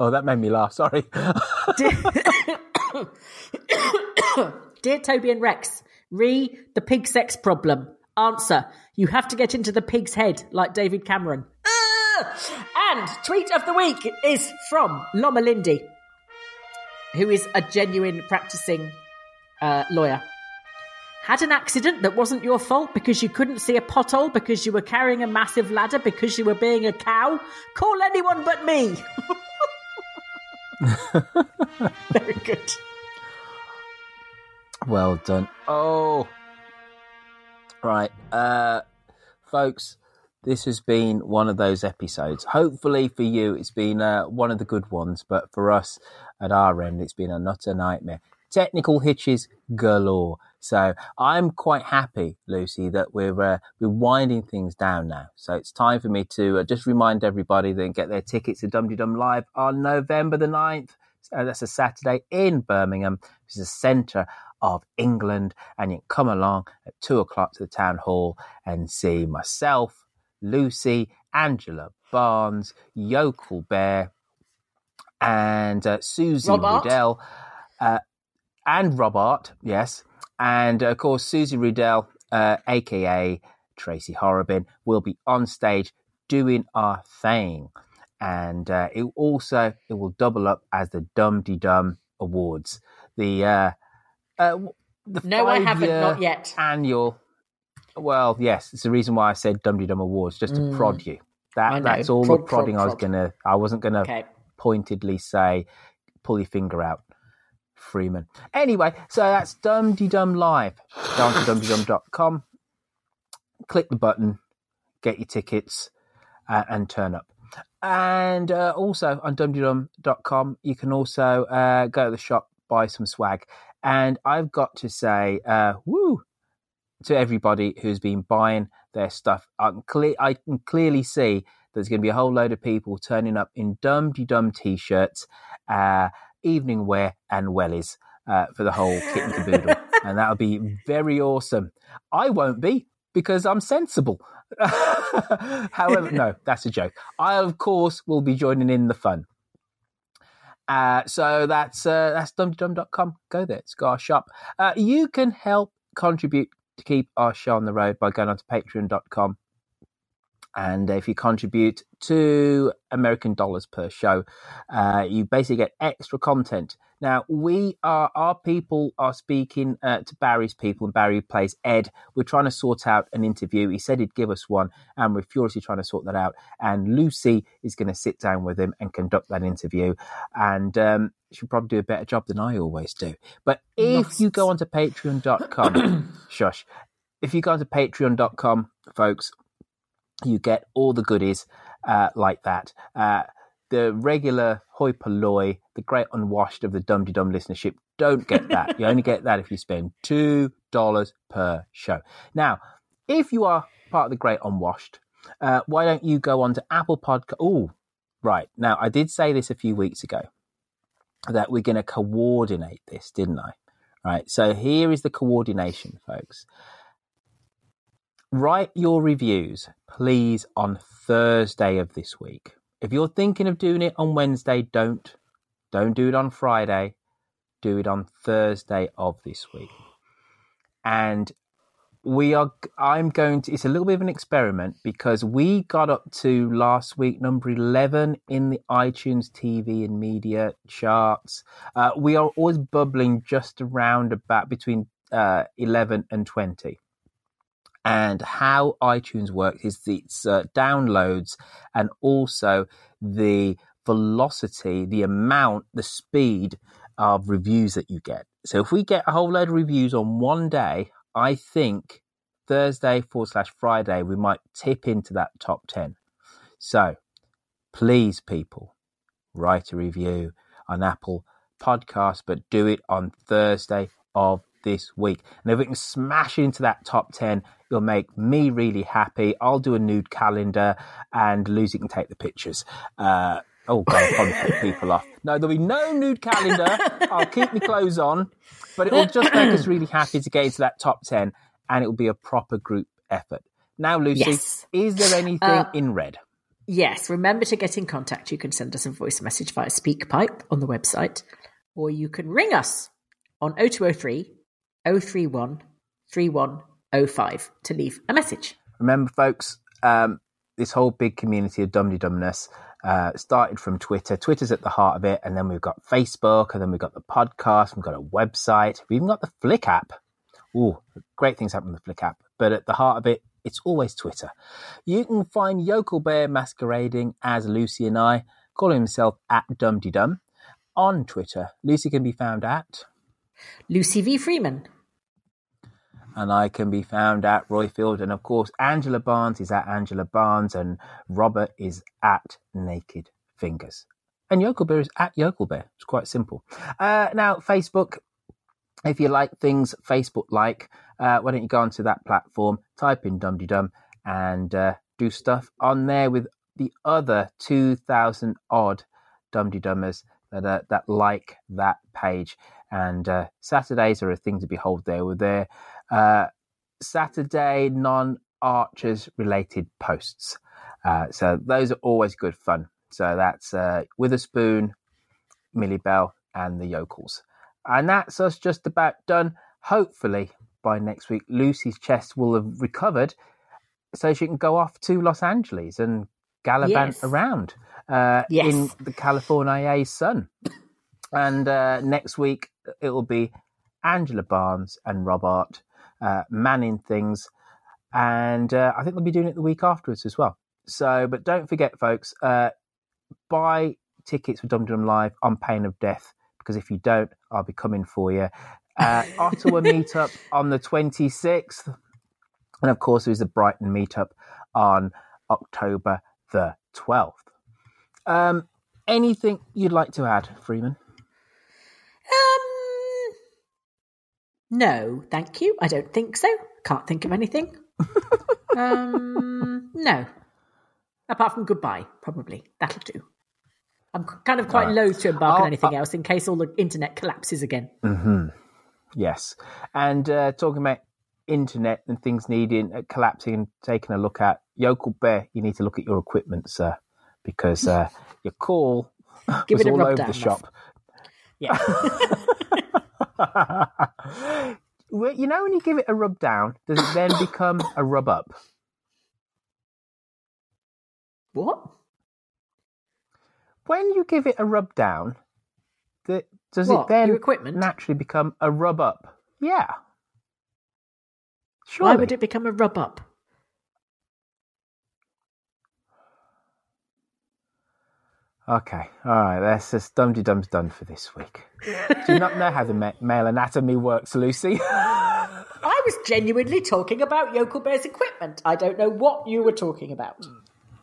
Oh, that made me laugh. Sorry. Dear Toby and Rex, re the pig sex problem. Answer: You have to get into the pig's head like David Cameron. Ah! And tweet of the week is from Loma Lindy, who is a genuine practicing uh, lawyer. Had an accident that wasn't your fault because you couldn't see a pothole because you were carrying a massive ladder because you were being a cow. Call anyone but me. Very good. Well done. Oh. Right. Uh folks, this has been one of those episodes. Hopefully for you it's been uh, one of the good ones, but for us at our end it's been a nutter nightmare. Technical hitches galore. So I'm quite happy, Lucy, that we're uh, we're winding things down now. So it's time for me to uh, just remind everybody that they can get their tickets to Dum Dum Live on November the 9th. Uh, that's a Saturday in Birmingham, which is the centre of England. And you can come along at two o'clock to the town hall and see myself, Lucy, Angela Barnes, Yokel Bear, and uh, Susie Robert? Riddell, uh, and Robert, yes. And of course, Susie Riddell, uh, aka Tracy Horrobin, will be on stage doing our thing. And uh, it also it will double up as the Dum De Dum Awards. The uh, uh, the No, I haven't, not yet. Annual. Well, yes, it's the reason why I said Dum De Dum Awards, just to Mm. prod you. That that's all Prod, the prodding prod, I was prod. gonna. I wasn't gonna Okay. pointedly say, "Pull your finger out." Freeman. Anyway, so that's Dum De Dum Live. Go on to dumdedum.com, click the button, get your tickets, uh, and turn up. And uh, also on dumdedum.com, you can also uh, go to the shop, buy some swag. And I've got to say, uh, woo, to everybody who's been buying their stuff. I can, I can clearly see there's going to be a whole load of people turning up in Dum De Dum t shirts. Evening wear and wellies uh, for the whole kit and caboodle. and that'll be very awesome. I won't be because I'm sensible. However, no, that's a joke. I, of course, will be joining in the fun. Uh, so that's uh, that's dumdedum.com. Go there. It's got our shop. Uh, you can help contribute to keep our show on the road by going on to patreon.com and if you contribute two American dollars per show, uh, you basically get extra content. Now, we are, our people are speaking uh, to Barry's people, and Barry plays Ed. We're trying to sort out an interview. He said he'd give us one, and we're furiously trying to sort that out. And Lucy is going to sit down with him and conduct that interview. And um, she'll probably do a better job than I always do. But if you go onto patreon.com, shush, if you go onto patreon.com, folks, you get all the goodies uh, like that. Uh, the regular hoi polloi, the great unwashed of the Dum Dum listenership don't get that. you only get that if you spend $2 per show. Now, if you are part of the great unwashed, uh, why don't you go on to Apple Podcast? Oh, right. Now, I did say this a few weeks ago that we're going to coordinate this, didn't I? Right. So here is the coordination, folks. Write your reviews, please, on Thursday of this week. If you're thinking of doing it on Wednesday, don't. Don't do it on Friday. Do it on Thursday of this week. And we are i'm going to it's a little bit of an experiment because we got up to last week number 11 in the itunes tv and media charts uh, we are always bubbling just around about between uh, 11 and 20 and how iTunes works is its uh, downloads and also the velocity, the amount, the speed of reviews that you get. So if we get a whole load of reviews on one day, I think Thursday forward slash Friday, we might tip into that top 10. So please, people, write a review on Apple Podcast, but do it on Thursday of this week. And if we can smash into that top 10, it'll make me really happy. I'll do a nude calendar and Lucy can take the pictures. Uh, oh, God, I'll probably put people off. No, there'll be no nude calendar. I'll keep my clothes on, but it will just make us really happy to get into that top 10 and it will be a proper group effort. Now, Lucy, Yes. is there anything Uh, in red? Yes, remember to get in contact. You can send us a voice message via SpeakPipe on the website, or you can ring us on 0203 031 3105 to leave a message. Remember, folks, um, this whole big community of dumdy dumbness uh, started from Twitter. Twitter's at the heart of it, and then we've got Facebook, and then we've got the podcast, we've got a website, we've even got the Flick app. Ooh, great things happen with the Flick app. But at the heart of it, it's always Twitter. You can find Yokel Bear masquerading as Lucy and I, calling himself at Dumdy Dum on Twitter. Lucy can be found at Lucy V. Freeman. And I can be found at Roifield. And of course, Angela Barnes is at Angela Barnes, and Robert is at Naked Fingers. And Yokelbear is at Yokelbear. It's quite simple. Uh, now, Facebook, if you like things Facebook like, uh, why don't you go onto that platform, type in Dum Dum, and uh, do stuff on there with the other 2,000 odd Dum Dummers that, uh, that like that page. And uh, Saturdays are a thing to behold there. We're there uh, Saturday non Archers related posts. Uh, so those are always good fun. So that's uh, Witherspoon, Millie Bell, and the Yokels. And that's us just about done. Hopefully, by next week, Lucy's chest will have recovered so she can go off to Los Angeles and gallivant Yes. around uh, Yes. in the California sun. And uh, next week, it will be Angela Barnes and Robert uh, manning things. And uh, I think they'll be doing it the week afterwards as well. So, but don't forget, folks, uh, buy tickets for Dum Dum Live on pain of death because if you don't, I'll be coming for you. Uh, Ottawa meetup on the 26th. And of course, there's the Brighton meetup on October the 12th. Um, anything you'd like to add, Freeman? No, thank you. I don't think so. Can't think of anything. um, no. Apart from goodbye, probably. That'll do. I'm kind of quite Right. loath to embark on I'll- anything else in case all the internet collapses again. hmm Yes. And uh, talking about internet and things needing uh, collapsing and taking a look at Yokel Bear, you need to look at your equipment, sir, because uh, your call Give was it a all over down, the Muff. shop. Yeah. You know when you give it a rub down, does it then become a rub up? What? When you give it a rub down, does What, it then your equipment? naturally become a rub up? Yeah. Why would it become a rub up? Okay, all right. That's just Dum Dum's done for this week. Do you not know how the ma- male anatomy works, Lucy? I was genuinely talking about Yokel Bear's equipment. I don't know what you were talking about.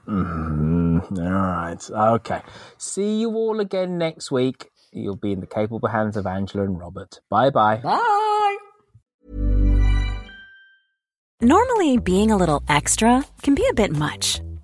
Mm, all right. Okay. See you all again next week. You'll be in the capable hands of Angela and Robert. Bye bye. Bye. Normally, being a little extra can be a bit much,